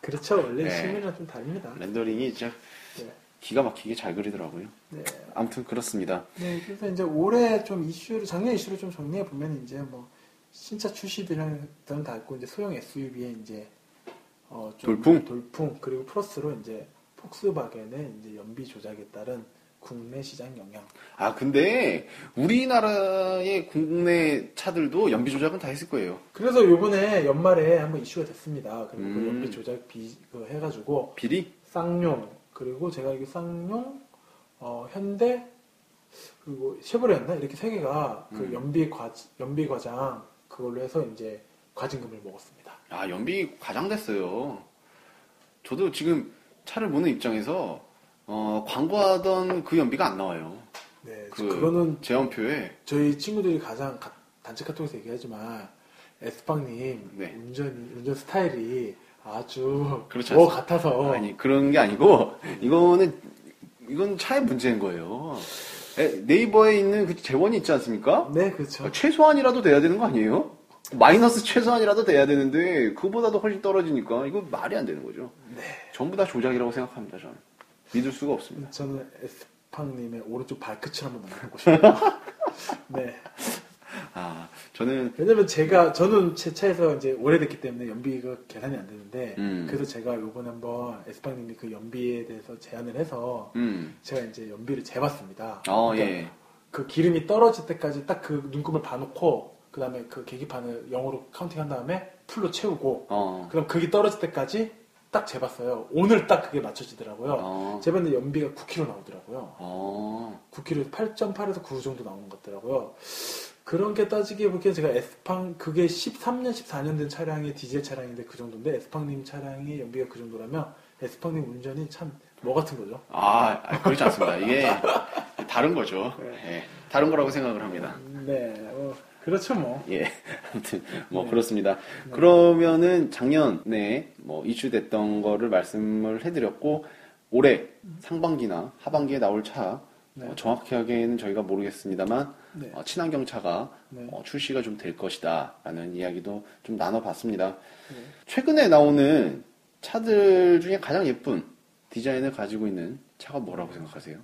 그렇죠. 원래 네. 실물이랑 좀 다릅니다. 렌더링이 진짜 네. 기가 막히게 잘 그리더라고요. 네. 아무튼 그렇습니다. 네, 그래서 이제 올해 좀 이슈를 작년 이슈를 좀 정리해 보면 이제 뭐 신차 출시들은 다 있고 이제 소형 SUV에 이제 어, 좀 돌풍? 돌풍 그리고 플러스로 이제 폭스바겐의 이제 연비 조작에 따른 국내 시장 영향. 아 근데 우리나라의 국내 차들도 연비 조작은 다 했을 거예요. 그래서 요번에 연말에 한번 이슈가 됐습니다. 그리고 그 음. 연비 조작 비 그거 해가지고 비리? 쌍용 그리고 제가 알기 쌍용 어, 현대 그리고 쉐보레였나 이렇게 세 개가 그 음. 연비 과 연비 과장 그걸로 해서 이제 과징금을 먹었습니다. 아 연비 과장 됐어요. 저도 지금 차를 보는 입장에서 어, 광고하던 그 연비가 안 나와요. 네, 그 그, 거는 제원표에 저희 친구들이 가장 가- 단체 카톡에서 얘기하지만 에스빵님 네. 운전 운전 스타일이 아주 그렇지 뭐. 같아서 아니 그런 게 아니고 이거는 이건 차의 문제인 거예요. 에, 네이버에 있는 그 재원이 있지 않습니까? 네 그렇죠. 아, 최소한이라도 돼야 되는 거 아니에요? 마이너스 최소한이라도 돼야 되는데 그보다도 훨씬 떨어지니까 이거 말이 안 되는 거죠. 네. 전부 다 조작이라고 생각합니다. 저는 믿을 수가 없습니다. 저는 에스빵님의 오른쪽 발끝을 한번 만나보고 싶어요. <laughs> 네. 아 저는 왜냐면 제가 저는 제 차에서 이제 오래됐기 때문에 연비가 계산이 안 되는데 음. 그래서 제가 요번에 한번 에스빵님이 그 연비에 대해서 제안을 해서 음. 제가 이제 연비를 재봤습니다. 어, 그러니까 예. 그 기름이 떨어질 때까지 딱 그 눈금을 봐놓고 그 다음에 그 계기판을 0으로 카운팅한 다음에 풀로 채우고 어. 그럼 그게 떨어질 때까지 딱 재봤어요. 오늘 딱 그게 맞춰지더라고요. 어. 재봤는데 연비가 9km 나오더라고요. 어. 9km 8.8에서 9 정도 나오는 것 같더라고요. 그런 게 따지게 보기엔 제가 에스팡 그게 13년 14년 된 차량의 디젤 차량인데 그 정도인데 에스팡님 차량의 연비가 그 정도라면 에스팡님 운전이 참 뭐 같은 거죠. 아, 아, 그렇지 않습니다. 이게 다른 거죠. 네. 예. 다른 거라고 생각을 합니다. 네, 어, 그렇죠 뭐. 예. 아무튼 뭐 네. 그렇습니다. 그러면은 작년에 뭐 이슈됐던 거를 말씀을 해드렸고 올해 상반기나 하반기에 나올 차 네. 어, 정확하게는 저희가 모르겠습니다만 네. 어, 친환경 차가 네. 어, 출시가 좀 될 것이다라는 이야기도 좀 나눠봤습니다. 네. 최근에 나오는 차들 중에 가장 예쁜 디자인을 가지고 있는 차가 뭐라고 생각하세요?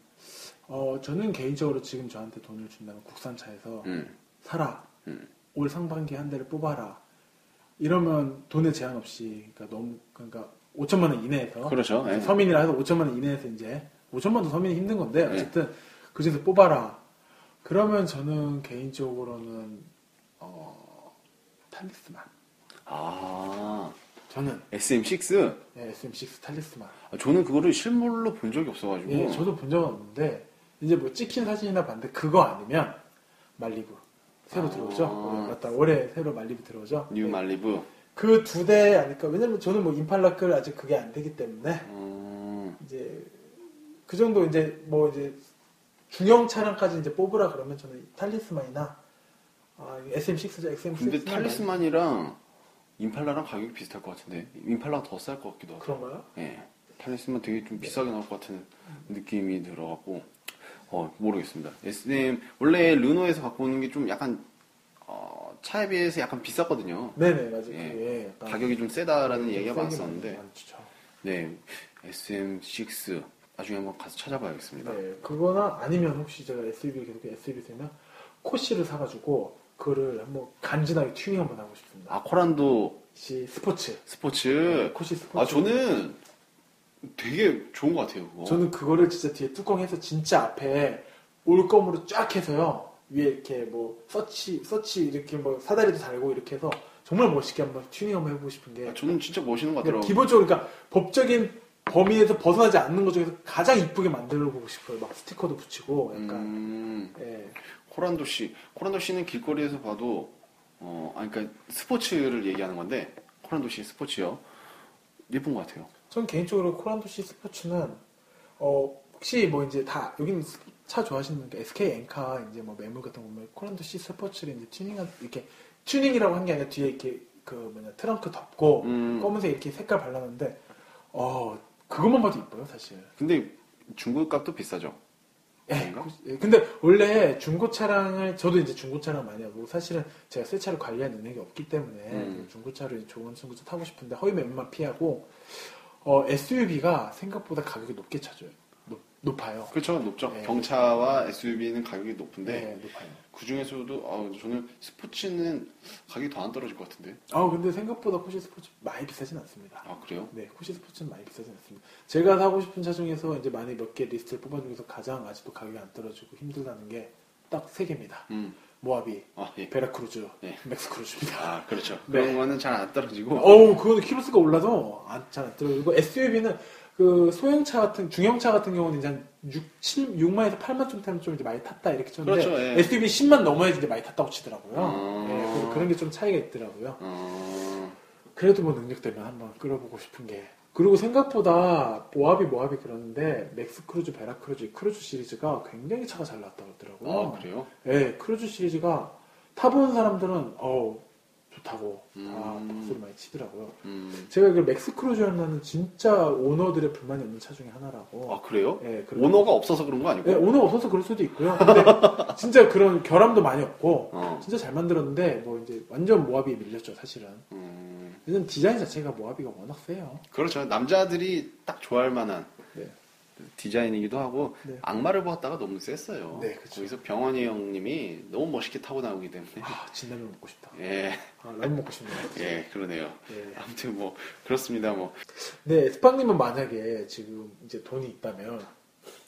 어, 저는 개인적으로 지금 저한테 돈을 준다면 국산차에서 음, 사라. 음. 올 상반기 한 대를 뽑아라. 이러면 돈에 제한 없이 그러니까 너무 그러니까 5천만 원 이내에서 그렇죠. 예. 서민이라 해서 5천만 원 이내에서 이제 5천만 원 서민이 힘든 건데 네. 어쨌든 그 중에서 뽑아라. 그러면 저는 개인적으로는 어, 탈리스만. 아, 저는 SM6? 네, SM6 탈리스만. 아, 저는 그거를 실물로 본 적이 없어가지고. 예, 저도 본 적은 없는데 이제 뭐 찍힌 사진이나 봤는데 그거 아니면 말리부 새로 아. 들어오죠. 올해 맞다. 올해 새로 말리부 들어오죠. 뉴 네. 말리부. 그두 대 아닐까. 왜냐면 저는 뭐 임팔라클 아직 그게 안 되기 때문에 음, 이제 그 정도 이제 뭐 이제 중형 차량까지 이제 뽑으라 그러면 저는 탈리스만이나 아, SM6죠. SM6. 근데 탈리스만이랑 임팔라랑 가격이 비슷할 것 같은데 임팔라가 더 쌀 것 같기도 하고. 그런가요? 예, 탈리스만 되게 좀 비싸게 나올 것 같은 느낌이 들어갖고 어 모르겠습니다. SM 원래 르노에서 갖고 오는 게 좀 약간 어, 차에 비해서 약간 비쌌거든요. 네네 맞아요. 예. 가격이 좀 세다라는 좀 얘기가 많았었는데 많죠. 네 SM6 나중에 한번 가서 찾아봐야겠습니다. 네, 그거나 아니면 혹시 제가 SUV 계속 SUV 되면 코시를 사가지고 그거를 한번 간지나게 튜닝 한번 하고 싶습니다. 아 코란도 C 스포츠. 스포츠 코시 스포츠. 아 저는 되게 좋은 것 같아요. 그거. 저는 그거를 진짜 뒤에 뚜껑 해서 진짜 앞에 올검으로 쫙 해서요. 위에 이렇게 뭐 서치 서치 이렇게 뭐 사다리도 달고 이렇게 해서 정말 멋있게 한번 튜닝 한번 해보고 싶은 게 아, 저는 진짜 멋있는 것 같더라고요. 기본적으로 그러니까 법적인 범위에서 벗어나지 않는 것 중에서 가장 이쁘게 만들어 보고 싶어요. 막 스티커도 붙이고 약간 음, 예. 코란도 C, 코란도 C는 길거리에서 봐도 어, 아니 그러니까 스포츠를 얘기하는 건데 코란도 C 스포츠요. 예쁜 것 같아요. 전 개인적으로 코란도 C 스포츠는 어 혹시 뭐 이제 다 여기는 스- 차 좋아하시는 분들 SK 엔카 이제 뭐 매물 같은 거 보면 코란도 C 스포츠를 이제 튜닝한 이렇게 튜닝이라고 한 게 아니라 뒤에 이렇게 그 뭐냐 트렁크 덮고 음. 검은색 이렇게 색깔 발랐는데 어 그것만 봐도 이뻐요 사실. 근데 중고 값도 비싸죠. 예? 그- 예, 근데 원래 중고 차량을 저도 이제 중고 차량 많이 하고 사실은 제가 새 차를 관리할 능력이 없기 때문에 음. 중고 차를 좋은 중고차 타고 싶은데 허위 매물만 피하고 어, SUV가 생각보다 가격이 높게 쳐줘요. 높, 높아요. 그렇죠, 높죠. 네. 경차와 SUV는 가격이 높은데 네, 높아요. 그 중에서도 아, 저는 스포츠는 가격이 더 안 떨어질 것 같은데. 아 근데 생각보다 코시 스포츠 많이 비싸진 않습니다. 아 그래요? 네, 코시 스포츠는 많이 비싸진 않습니다. 제가 사고 싶은 차 중에서 이제 많이 몇 개 리스트를 뽑아중에서 가장 아직도 가격이 안 떨어지고 힘들다는 게 딱 세 개입니다. 음. 모하비, 아 예. 베라크루즈, 네. 맥스크루즈입니다. 아 그렇죠. 네. 그런 거는 잘 안 떨어지고. 어우, 그거는 키로수가 올라서 잘 안 떨어지고 SUV는 그 소형차 같은 중형차 같은 경우는 이제 한 6, 7, 6만에서 8만 좀 타면 좀 이제 많이 탔다 이렇게 쳤는데 그렇죠, 예. SUV 10만 넘어야지 이제 많이 탔다고 치더라고요. 음. 예, 그런 게 좀 차이가 있더라고요. 어, 그래도 뭐 능력 되면 한번 끌어보고 싶은 게. 그리고 생각보다 모하비 모하비 그러는데 맥스 크루즈, 베라 크루즈, 크루즈 시리즈가 굉장히 차가 잘 나왔다고 하더라고요. 아 그래요? 예, 크루즈 시리즈가 타본 사람들은 어우 좋다고 다 음. 박수를 많이 치더라고요. 음. 제가 그 맥스 크루즈는 진짜 오너들의 불만이 없는 차 중에 하나라고. 아 그래요? 예, 그래서- 오너가 없어서 그런 거 아니고? 예, 오너 없어서 그럴 수도 있고요. 근데 <laughs> 진짜 그런 결함도 많이 없고 어. 진짜 잘 만들었는데 뭐 이제 완전 모하비에 밀렸죠 사실은. 음, 요즘 디자인 자체가 모하비가 워낙 세요. 그렇죠. 남자들이 딱 좋아할 만한 네. 디자인이기도 하고 네. 악마를 보았다가 너무 셌어요. 네, 그쵸. 거기서 병헌이 형님이 너무 멋있게 타고 나오기 때문에 아 진라면 먹고 싶다. 예, 아, 라면 먹고 싶네요. 예, 그러네요. 예. 아무튼 뭐 그렇습니다. 뭐 네, 스팡님은 만약에 지금 이제 돈이 있다면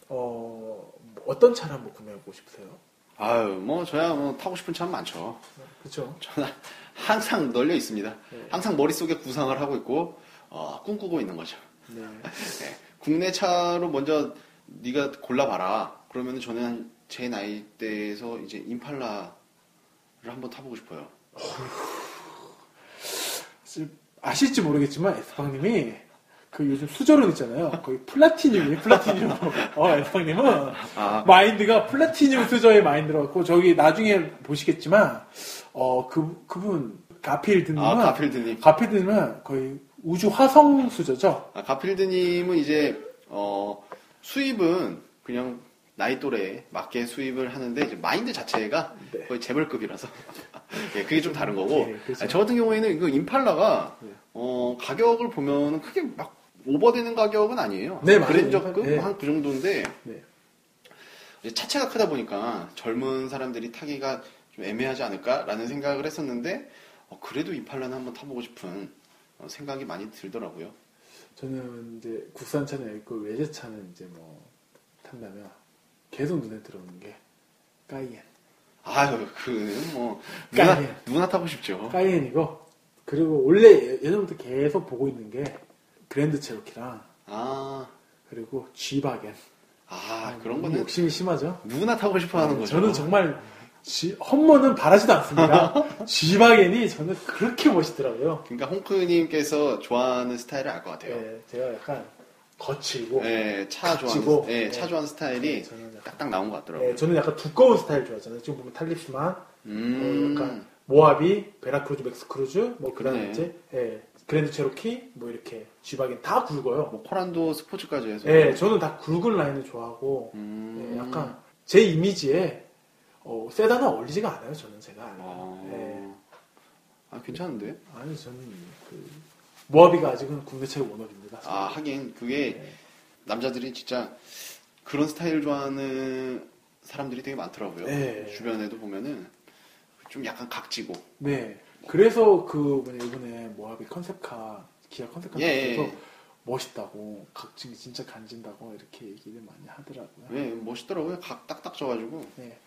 어 어떤 차를 한번 구매하고 싶으세요? 아유, 뭐 저야 뭐 타고 싶은 차 많죠. 그렇죠. 저는 항상 널려 있습니다. 네. 항상 머릿속에 구상을 하고 있고 어, 꿈꾸고 있는 거죠. 네. <laughs> 네. 국내 차로 먼저 네가 골라봐라. 그러면 저는 제 나이 대에서 이제 임팔라를 한번 타보고 싶어요. 아실지 모르겠지만 에스팡님이 그 요즘 수저론 있잖아요. 거의 platinum이에요, platinum. 어, 에스팡님은 아. 마인드가 플라티늄 수저의 마인드로 갖고 저기 나중에 보시겠지만 어, 그 그분 가필드님은 아, 가필드님. 가필드님은 거의 우주 화성 수저죠. 아, 가필드님은 이제 어, 수입은 그냥 나이 또래에 맞게 수입을 하는데 이제 마인드 자체가 네. 거의 재벌급이라서 <laughs> 예, 그게 좀 다른 거고 네, 그렇죠. 아니, 저 같은 경우에는 이거 임팔라가 네. 어, 가격을 보면은 크게 막 오버되는 가격은 아니에요. 네. 그랜저급 네. 한그 정도인데 네. 차체가 크다 보니까 젊은 사람들이 타기가 좀 애매하지 않을까라는 생각을 했었는데 어, 그래도 임팔라는 한번 타보고 싶은 어, 생각이 많이 들더라고요. 저는 이제 국산차는 있고 외제차는 이제 뭐 탄다면 계속 눈에 들어오는 게 까이엔. 아유, 그는 뭐 누나, 까이엔. 누나 타고 싶죠. 까이엔이고 그리고 원래 예- 예전부터 계속 보고 있는 게 그랜드 체로키랑 아, 그리고 G바겐. 아 그런 거는 욕심이 심하죠. 누구나 타고 싶어 하는 거죠. 저는 정말 G, 험머는 바라지도 않습니다. <laughs> G바겐이 저는 그렇게 멋있더라고요. 그러니까 홍크님께서 좋아하는 스타일을 알 것 같아요. 네, 제가 약간 거칠고 예, 차 좋아하는, 예, 네. 차 좋아하는 스타일이 네, 저는 약간- 딱딱 나온 것 같더라고요. 네, 저는 약간 두꺼운 스타일 좋아하잖아요. 지금 보면 탈리스만, 음, 어, 약간 모하비, 베라크루즈, 맥스크루즈, 뭐 그다음에 그러네. 이제 예, 그랜드 체로키, 뭐 이렇게 G바겐 다 굵어요. 뭐 코란도 스포츠까지 해서. 예, 저는 다 굵은 라인을 좋아하고 음, 예, 약간 제 이미지에 어, 세단은 어울리지가 않아요. 저는 제가. 어, 예. 아 괜찮은데? 아니 저는 그 모하비가 아직은 국내 최고 원업입니다. 아 하긴 그게 네. 남자들이 진짜 그런 스타일 좋아하는 사람들이 되게 많더라고요. 네. 주변에도 보면은 좀 약간 각지고. 네. 그래서 그 뭐냐 이번에 모하비 컨셉카 기아 컨셉카 예, 에서 예. 멋있다고 각진이 진짜 간진다고 이렇게 얘기를 많이 하더라고요. 네, 멋있더라고요. 각 딱딱 져가지고 네.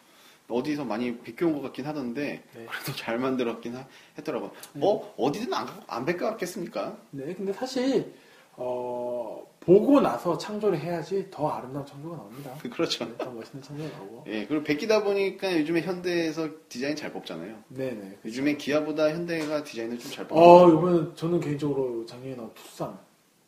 어디서 많이 비껴온 것 같긴 하던데 네. 그래도 잘 만들었긴 하- 했더라고요. 뭐 어디든 안, 가- 안 뺏겨왔겠습니까? 네, 근데 사실 어, 보고 나서 창조를 해야지 더 아름다운 창조가 나옵니다. <laughs> 그렇죠. 네, 더 멋있는 창조가 나오고. 예, 그리고 베끼다 보니까 요즘에 현대에서 디자인 잘 뽑잖아요. 네네. 요즘에 기아보다 현대가 디자인을 좀잘 아, 뽑는 이번엔 저는 개인적으로 작년에 나온 투싼.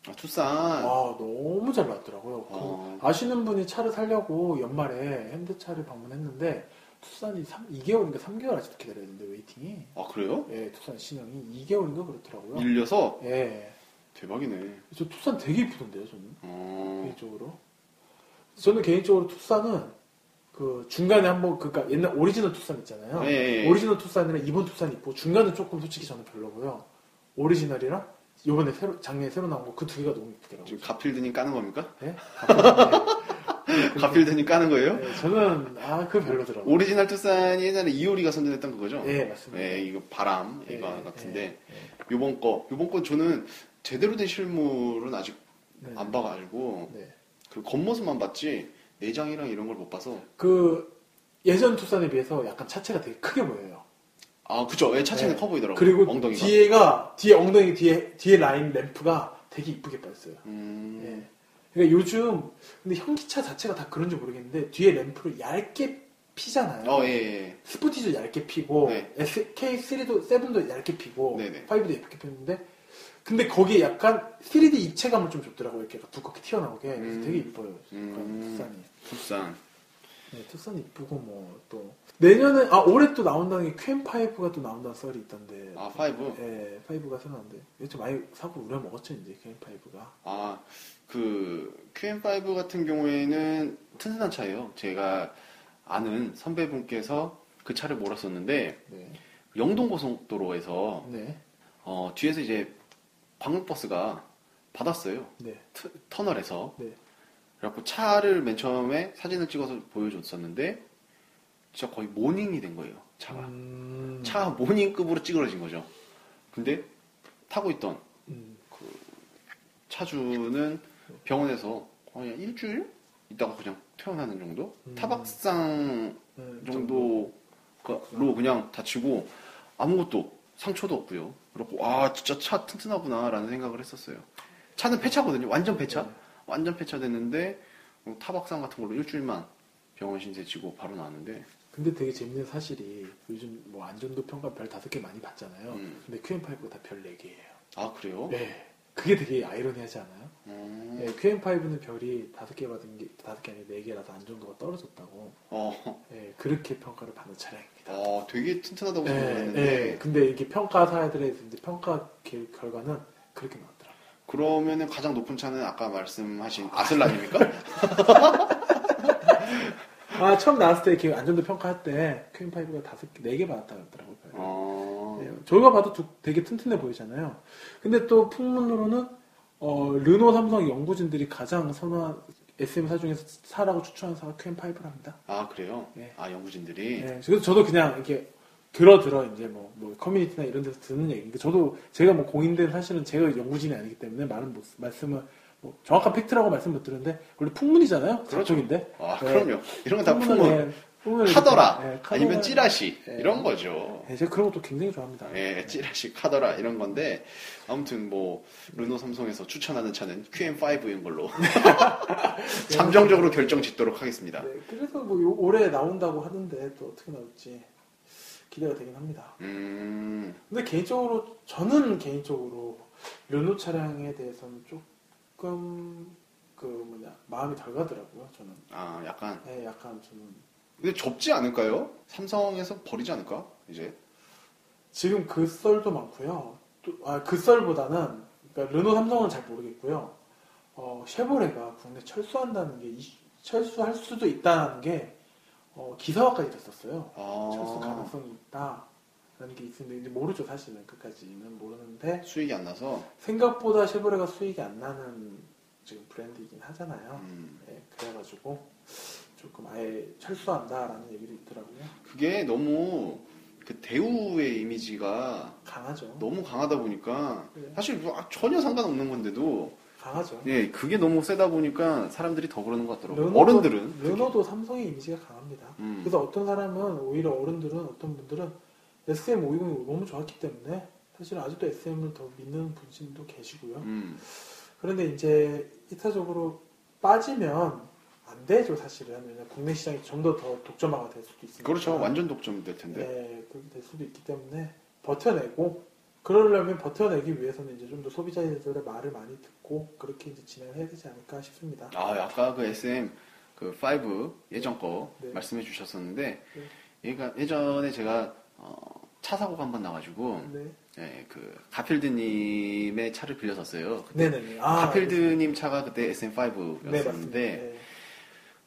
아, 투싼. 아, 너무 잘 나왔더라고요. 그 어. 아시는 분이 차를 사려고 연말에 현대차를 방문했는데 투싼이 3, 2개월인가 3개월 아직도 기다려야 되는데 waiting이. 아, 그래요? 예, 투싼 신형이 2개월인가 그렇더라고요. 밀려서 예. 대박이네. 저 투싼 되게 이쁘던데요, 저는. 어, 개인적으로. 저는 개인적으로 투싼은 그 중간에 한번 그니까 옛날 오리지널 투싼 있잖아요. 예, 예, 예. 오리지널 투싼이랑 이번 투싼 있고 중간은 조금 솔직히 저는 별로고요. 오리지널이랑 요번에 새로 작년에 새로 나온 거 그 두 개가 너무 이쁘더라고요. 지금 가필드님 까는 겁니까? 네? 가필드님 까는 거예요? 네, 저는 아그 별로더라고요. 오리지널 투싼이 예전에 이효리가 선전했던 그거죠? 네, 맞습니다. 예, 이거 바람 네, 이거 네, 같은데 네, 요번 거 요번 거 저는 제대로 된 실물은 아직 네. 안 봐가지고 네. 그 겉모습만 봤지 내장이랑 이런 걸 못 봐서 그 예전 투싼에 비해서 약간 차체가 되게 크게 보여요. 아 그죠 예, 차체는 네. 커 보이더라고요 그리고 엉덩이가 뒤에가 뒤에 엉덩이 뒤에 뒤에 라인 램프가 되게 이쁘게 빠졌어요. 음, 예. 그러니까 요즘 근데 현기차 자체가 다 그런지 모르겠는데 뒤에 램프를 얇게 피잖아요. 어, 예, 예. 스포티도 얇게 피고 네. SK3도 7도 얇게 피고 네 네. 5도 얇게 피는데 근데 거기에 약간 3D 입체감을 좀 줬더라고요. 이렇게 두껍게 튀어나오게 그래서 음. 되게 이뻐요. 음. 투싼이. 투싼 네, 투싼 이쁘고 뭐 또 내년에 아 올해 또 나온다는 게 QM5가 또 나온다는 썰이 있던데. 아 five 예, 5가 새로 나온대. 좀 많이 사고 우려 먹었죠 이제 QM5가. 아, 그 QM5 같은 경우에는 튼튼한 차예요. 제가 아는 선배분께서 그 차를 몰았었는데 네. 영동 고속도로에서 네. 어, 뒤에서 이제 광역버스가 받았어요. 네. 트- 터널에서. 네. 그래갖고 차를 맨 처음에 사진을 찍어서 보여줬었는데 진짜 거의 모닝이 된 거예요. 차가. 음. 차 모닝급으로 찌그러진 거죠. 근데 타고 있던 음. 차주는 병원에서 거의 한 일주일 있다가 그냥 퇴원하는 정도? 음. 타박상 네, 정도로 그냥 다치고 아무것도 상처도 없고요. 그렇고 아 진짜 차 튼튼하구나라는 생각을 했었어요. 차는 폐차거든요. 완전 폐차. 네. 완전 폐차됐는데 뭐 타박상 같은 걸로 일주일만 병원 신세 지고 바로 나왔는데 근데 되게 재밌는 사실이 요즘 뭐 안전도 평가 별 다섯 개 많이 받잖아요. 음. 근데 QM5가 다별네 개예요. 아 그래요? 네. 그게 되게 아이러니하지 않아요? 음. 네, QM5는 별이 다섯 개 받은 게 다섯 개 아니라 네 개라서 안전도가 떨어졌다고. 어, 네, 그렇게 평가를 받는 차량입니다. 어, 되게 튼튼하다고 네, 생각했는데 네. 근데 이게 평가사들의 이제 평가 개- 결과는 그렇게 나왔더라고요. 그러면은 가장 높은 차는 아까 말씀하신 아슬란입니까? <laughs> <laughs> 아 처음 나왔을 때 안전도 평가할 때 QM5가 다섯 개, 네 개 받았다 그러더라고요. 어, 네, 저희가 봐도 두- 되게 튼튼해 보이잖아요. 근데 또 풍문으로는 어, 르노, 삼성 연구진들이 가장 선호한 SM사 중에서 사라고 추천하는 사가 QM5랍니다. 아 그래요? 네. 아 연구진들이 네, 그래서 저도 그냥 이렇게 들어 들어 이제 뭐, 뭐 커뮤니티나 이런 데서 듣는 얘기인데 저도 제가 뭐 공인된 사실은 제가 연구진이 아니기 때문에 많은 못- 말씀을 뭐 정확한 팩트라고 말씀 못 드렸는데 원래 풍문이잖아요. 그렇죠. 그쪽인데. 아 네. 그럼요. 이런 건다 품은 네, 풍문을 카더라 네. 아니면 찌라시 네. 이런 거죠. 네, 제가 그런 것도 굉장히 좋아합니다. 예, 찌라시 카더라 이런 건데 아무튼 뭐 르노 삼성에서 추천하는 차는 QM5인 걸로 <laughs> 잠정적으로 결정 짓도록 하겠습니다. 네, 그래서 뭐 요- 올해 나온다고 하는데 또 어떻게 나올지 기대가 되긴 합니다. 음, 근데 개인적으로 저는 개인적으로 르노 차량에 대해서는 조금 그 뭐냐 마음이 덜 가더라고요. 저는 아 약간 네, 약간 저는 근데 접지 않을까요? 삼성에서 버리지 않을까? 이제 지금 그 썰도 많고요. 또, 아, 그 썰보다는 그러니까 르노 삼성은 잘 모르겠고요. 어, 쉐보레가 국내 철수한다는 게 이- 철수할 수도 있다는 게 어, 기사화까지 됐었어요. 아, 철수 가능성이 있다 라는 게 있는데 이제 모르죠 사실은 끝까지는 모르는데 수익이 안 나서 생각보다 쉐보레가 수익이 안 나는 지금 브랜드이긴 하잖아요. 음, 네, 그래가지고 조금 아예 철수한다라는 얘기도 있더라고요. 그게 너무 그 대우의 이미지가 강하죠. 너무 강하다 보니까 네. 사실 뭐 아, 전혀 상관없는 건데도 강하죠. 예 그게 너무 세다 보니까 사람들이 더 그러는 것 같더라고요. 르노도- 어른들은 특히. 르노도 삼성의 이미지가 강합니다. 음. 그래서 어떤 사람은 오히려 어른들은 어떤 분들은 SM520이 너무 좋았기 때문에 사실 아직도 SM을 더 믿는 분들도 계시고요. 음, 그런데 이제 이타적으로 빠지면 안 되죠 사실은 왜냐 국내 시장이 좀 더 더 독점화가 될 수도 있으니까. 그렇죠. 완전 독점이 될 텐데. 네, 그렇게 될 수도 있기 때문에 버텨내고 그러려면 버텨내기 위해서는 이제 좀 더 소비자들의 말을 많이 듣고 그렇게 이제 진행을 해야 되지 않을까 싶습니다. 아, 아까 그 SM 그 5 예전 거 네. 말씀해 주셨었는데 네. 얘가 예전에 제가 어, 차 사고가 한 번 나가지고 네, 예, 그 가필드님의 차를 빌려섰어요. 네네네. 아, 가필드님 차가 그때 SM5였었는데 네. 네.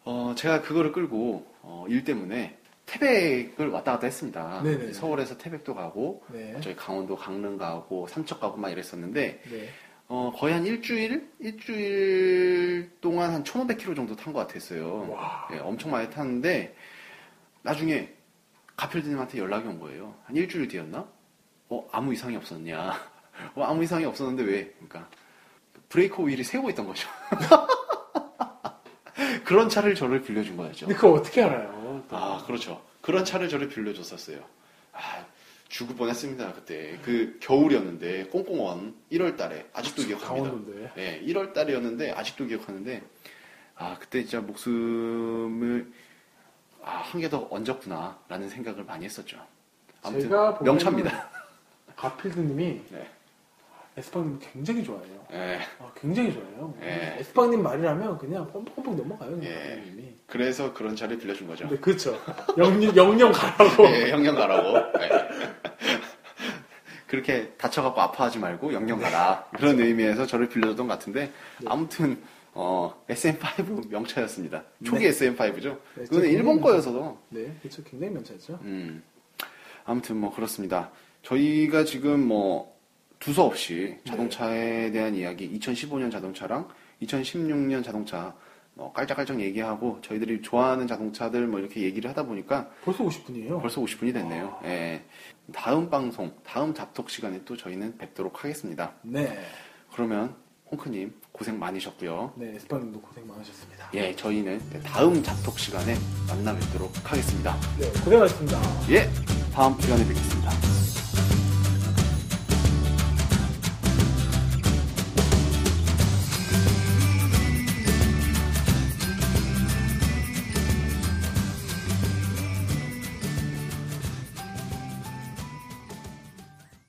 어, 제가 그거를 끌고 어, 일 때문에 태백을 왔다 갔다 했습니다. 네네. 서울에서 태백도 가고 네. 저희 강원도 강릉 가고 삼척 가고 막 이랬었는데 네. 어, 거의 한 일주일 일주일 동안 한 1,500km 정도 탄 것 같았어요. 와. 예, 엄청 많이 탔는데 나중에 가필드님한테 연락이 온 거예요. 한 일주일 뒤였나? 어 아무 이상이 없었냐? <laughs> 어 아무 이상이 없었는데 왜? 그러니까 브레이크 오일이 새고 있던 거죠. <laughs> 그런 차를 저를 빌려준 거였죠. 근데 그거 어떻게 알아요? 또. 아, 그렇죠. 그런 차를 저를 빌려줬었어요. 아, 죽을 뻔했습니다, 그때. 그 겨울이었는데, 꽁꽁원, 1월 달에. 아직도 기억합니다. 강원도인데. 네, 1월 달이었는데, 아직도 기억하는데, 아, 그때 진짜 목숨을, 아, 한 개 더 얹었구나, 라는 생각을 많이 했었죠. 아무튼, 제가 명차입니다. <laughs> 가필드님이 네. 에스팡님 굉장히 좋아해요. 예. 아, 굉장히 좋아해요. 네. 에스팡님 말이라면 그냥 pompompompom 넘어가요. 예. 가필드님이. 그래서 그런 차를 빌려준 거죠. 근데 그렇죠. 영영 영영 가라고. 예, 영영 가라고. 예. <laughs> 그렇게 다쳐갖고 아파하지 말고 영영 가라. 그런 의미에서 저를 빌려줬던 것 같은데, 아무튼, 어, SM5 명차였습니다. 초기 네. SM5죠. 네, 그거는 저 일본 거여서도, 네, 그렇죠. 굉장히 면차죠. 음, 아무튼 뭐 그렇습니다. 저희가 지금 뭐 두서없이 자동차에 대한 이야기, 2015년 자동차랑 2016년 자동차, 뭐 깔짝깔짝 얘기하고 저희들이 좋아하는 자동차들 뭐 이렇게 얘기를 하다 보니까 벌써 50분이에요. 벌써 50분이 됐네요. 예. 다음 방송, 다음 잡톡 시간에 또 저희는 뵙도록 하겠습니다. 네. 그러면 홍크님 고생 많으셨고요. 네, 에스팡님도 고생 많으셨습니다. 예, 저희는 다음 잡톡 시간에 만나 뵙도록 하겠습니다. 네, 고생하셨습니다. 예, 다음 시간에 뵙겠습니다.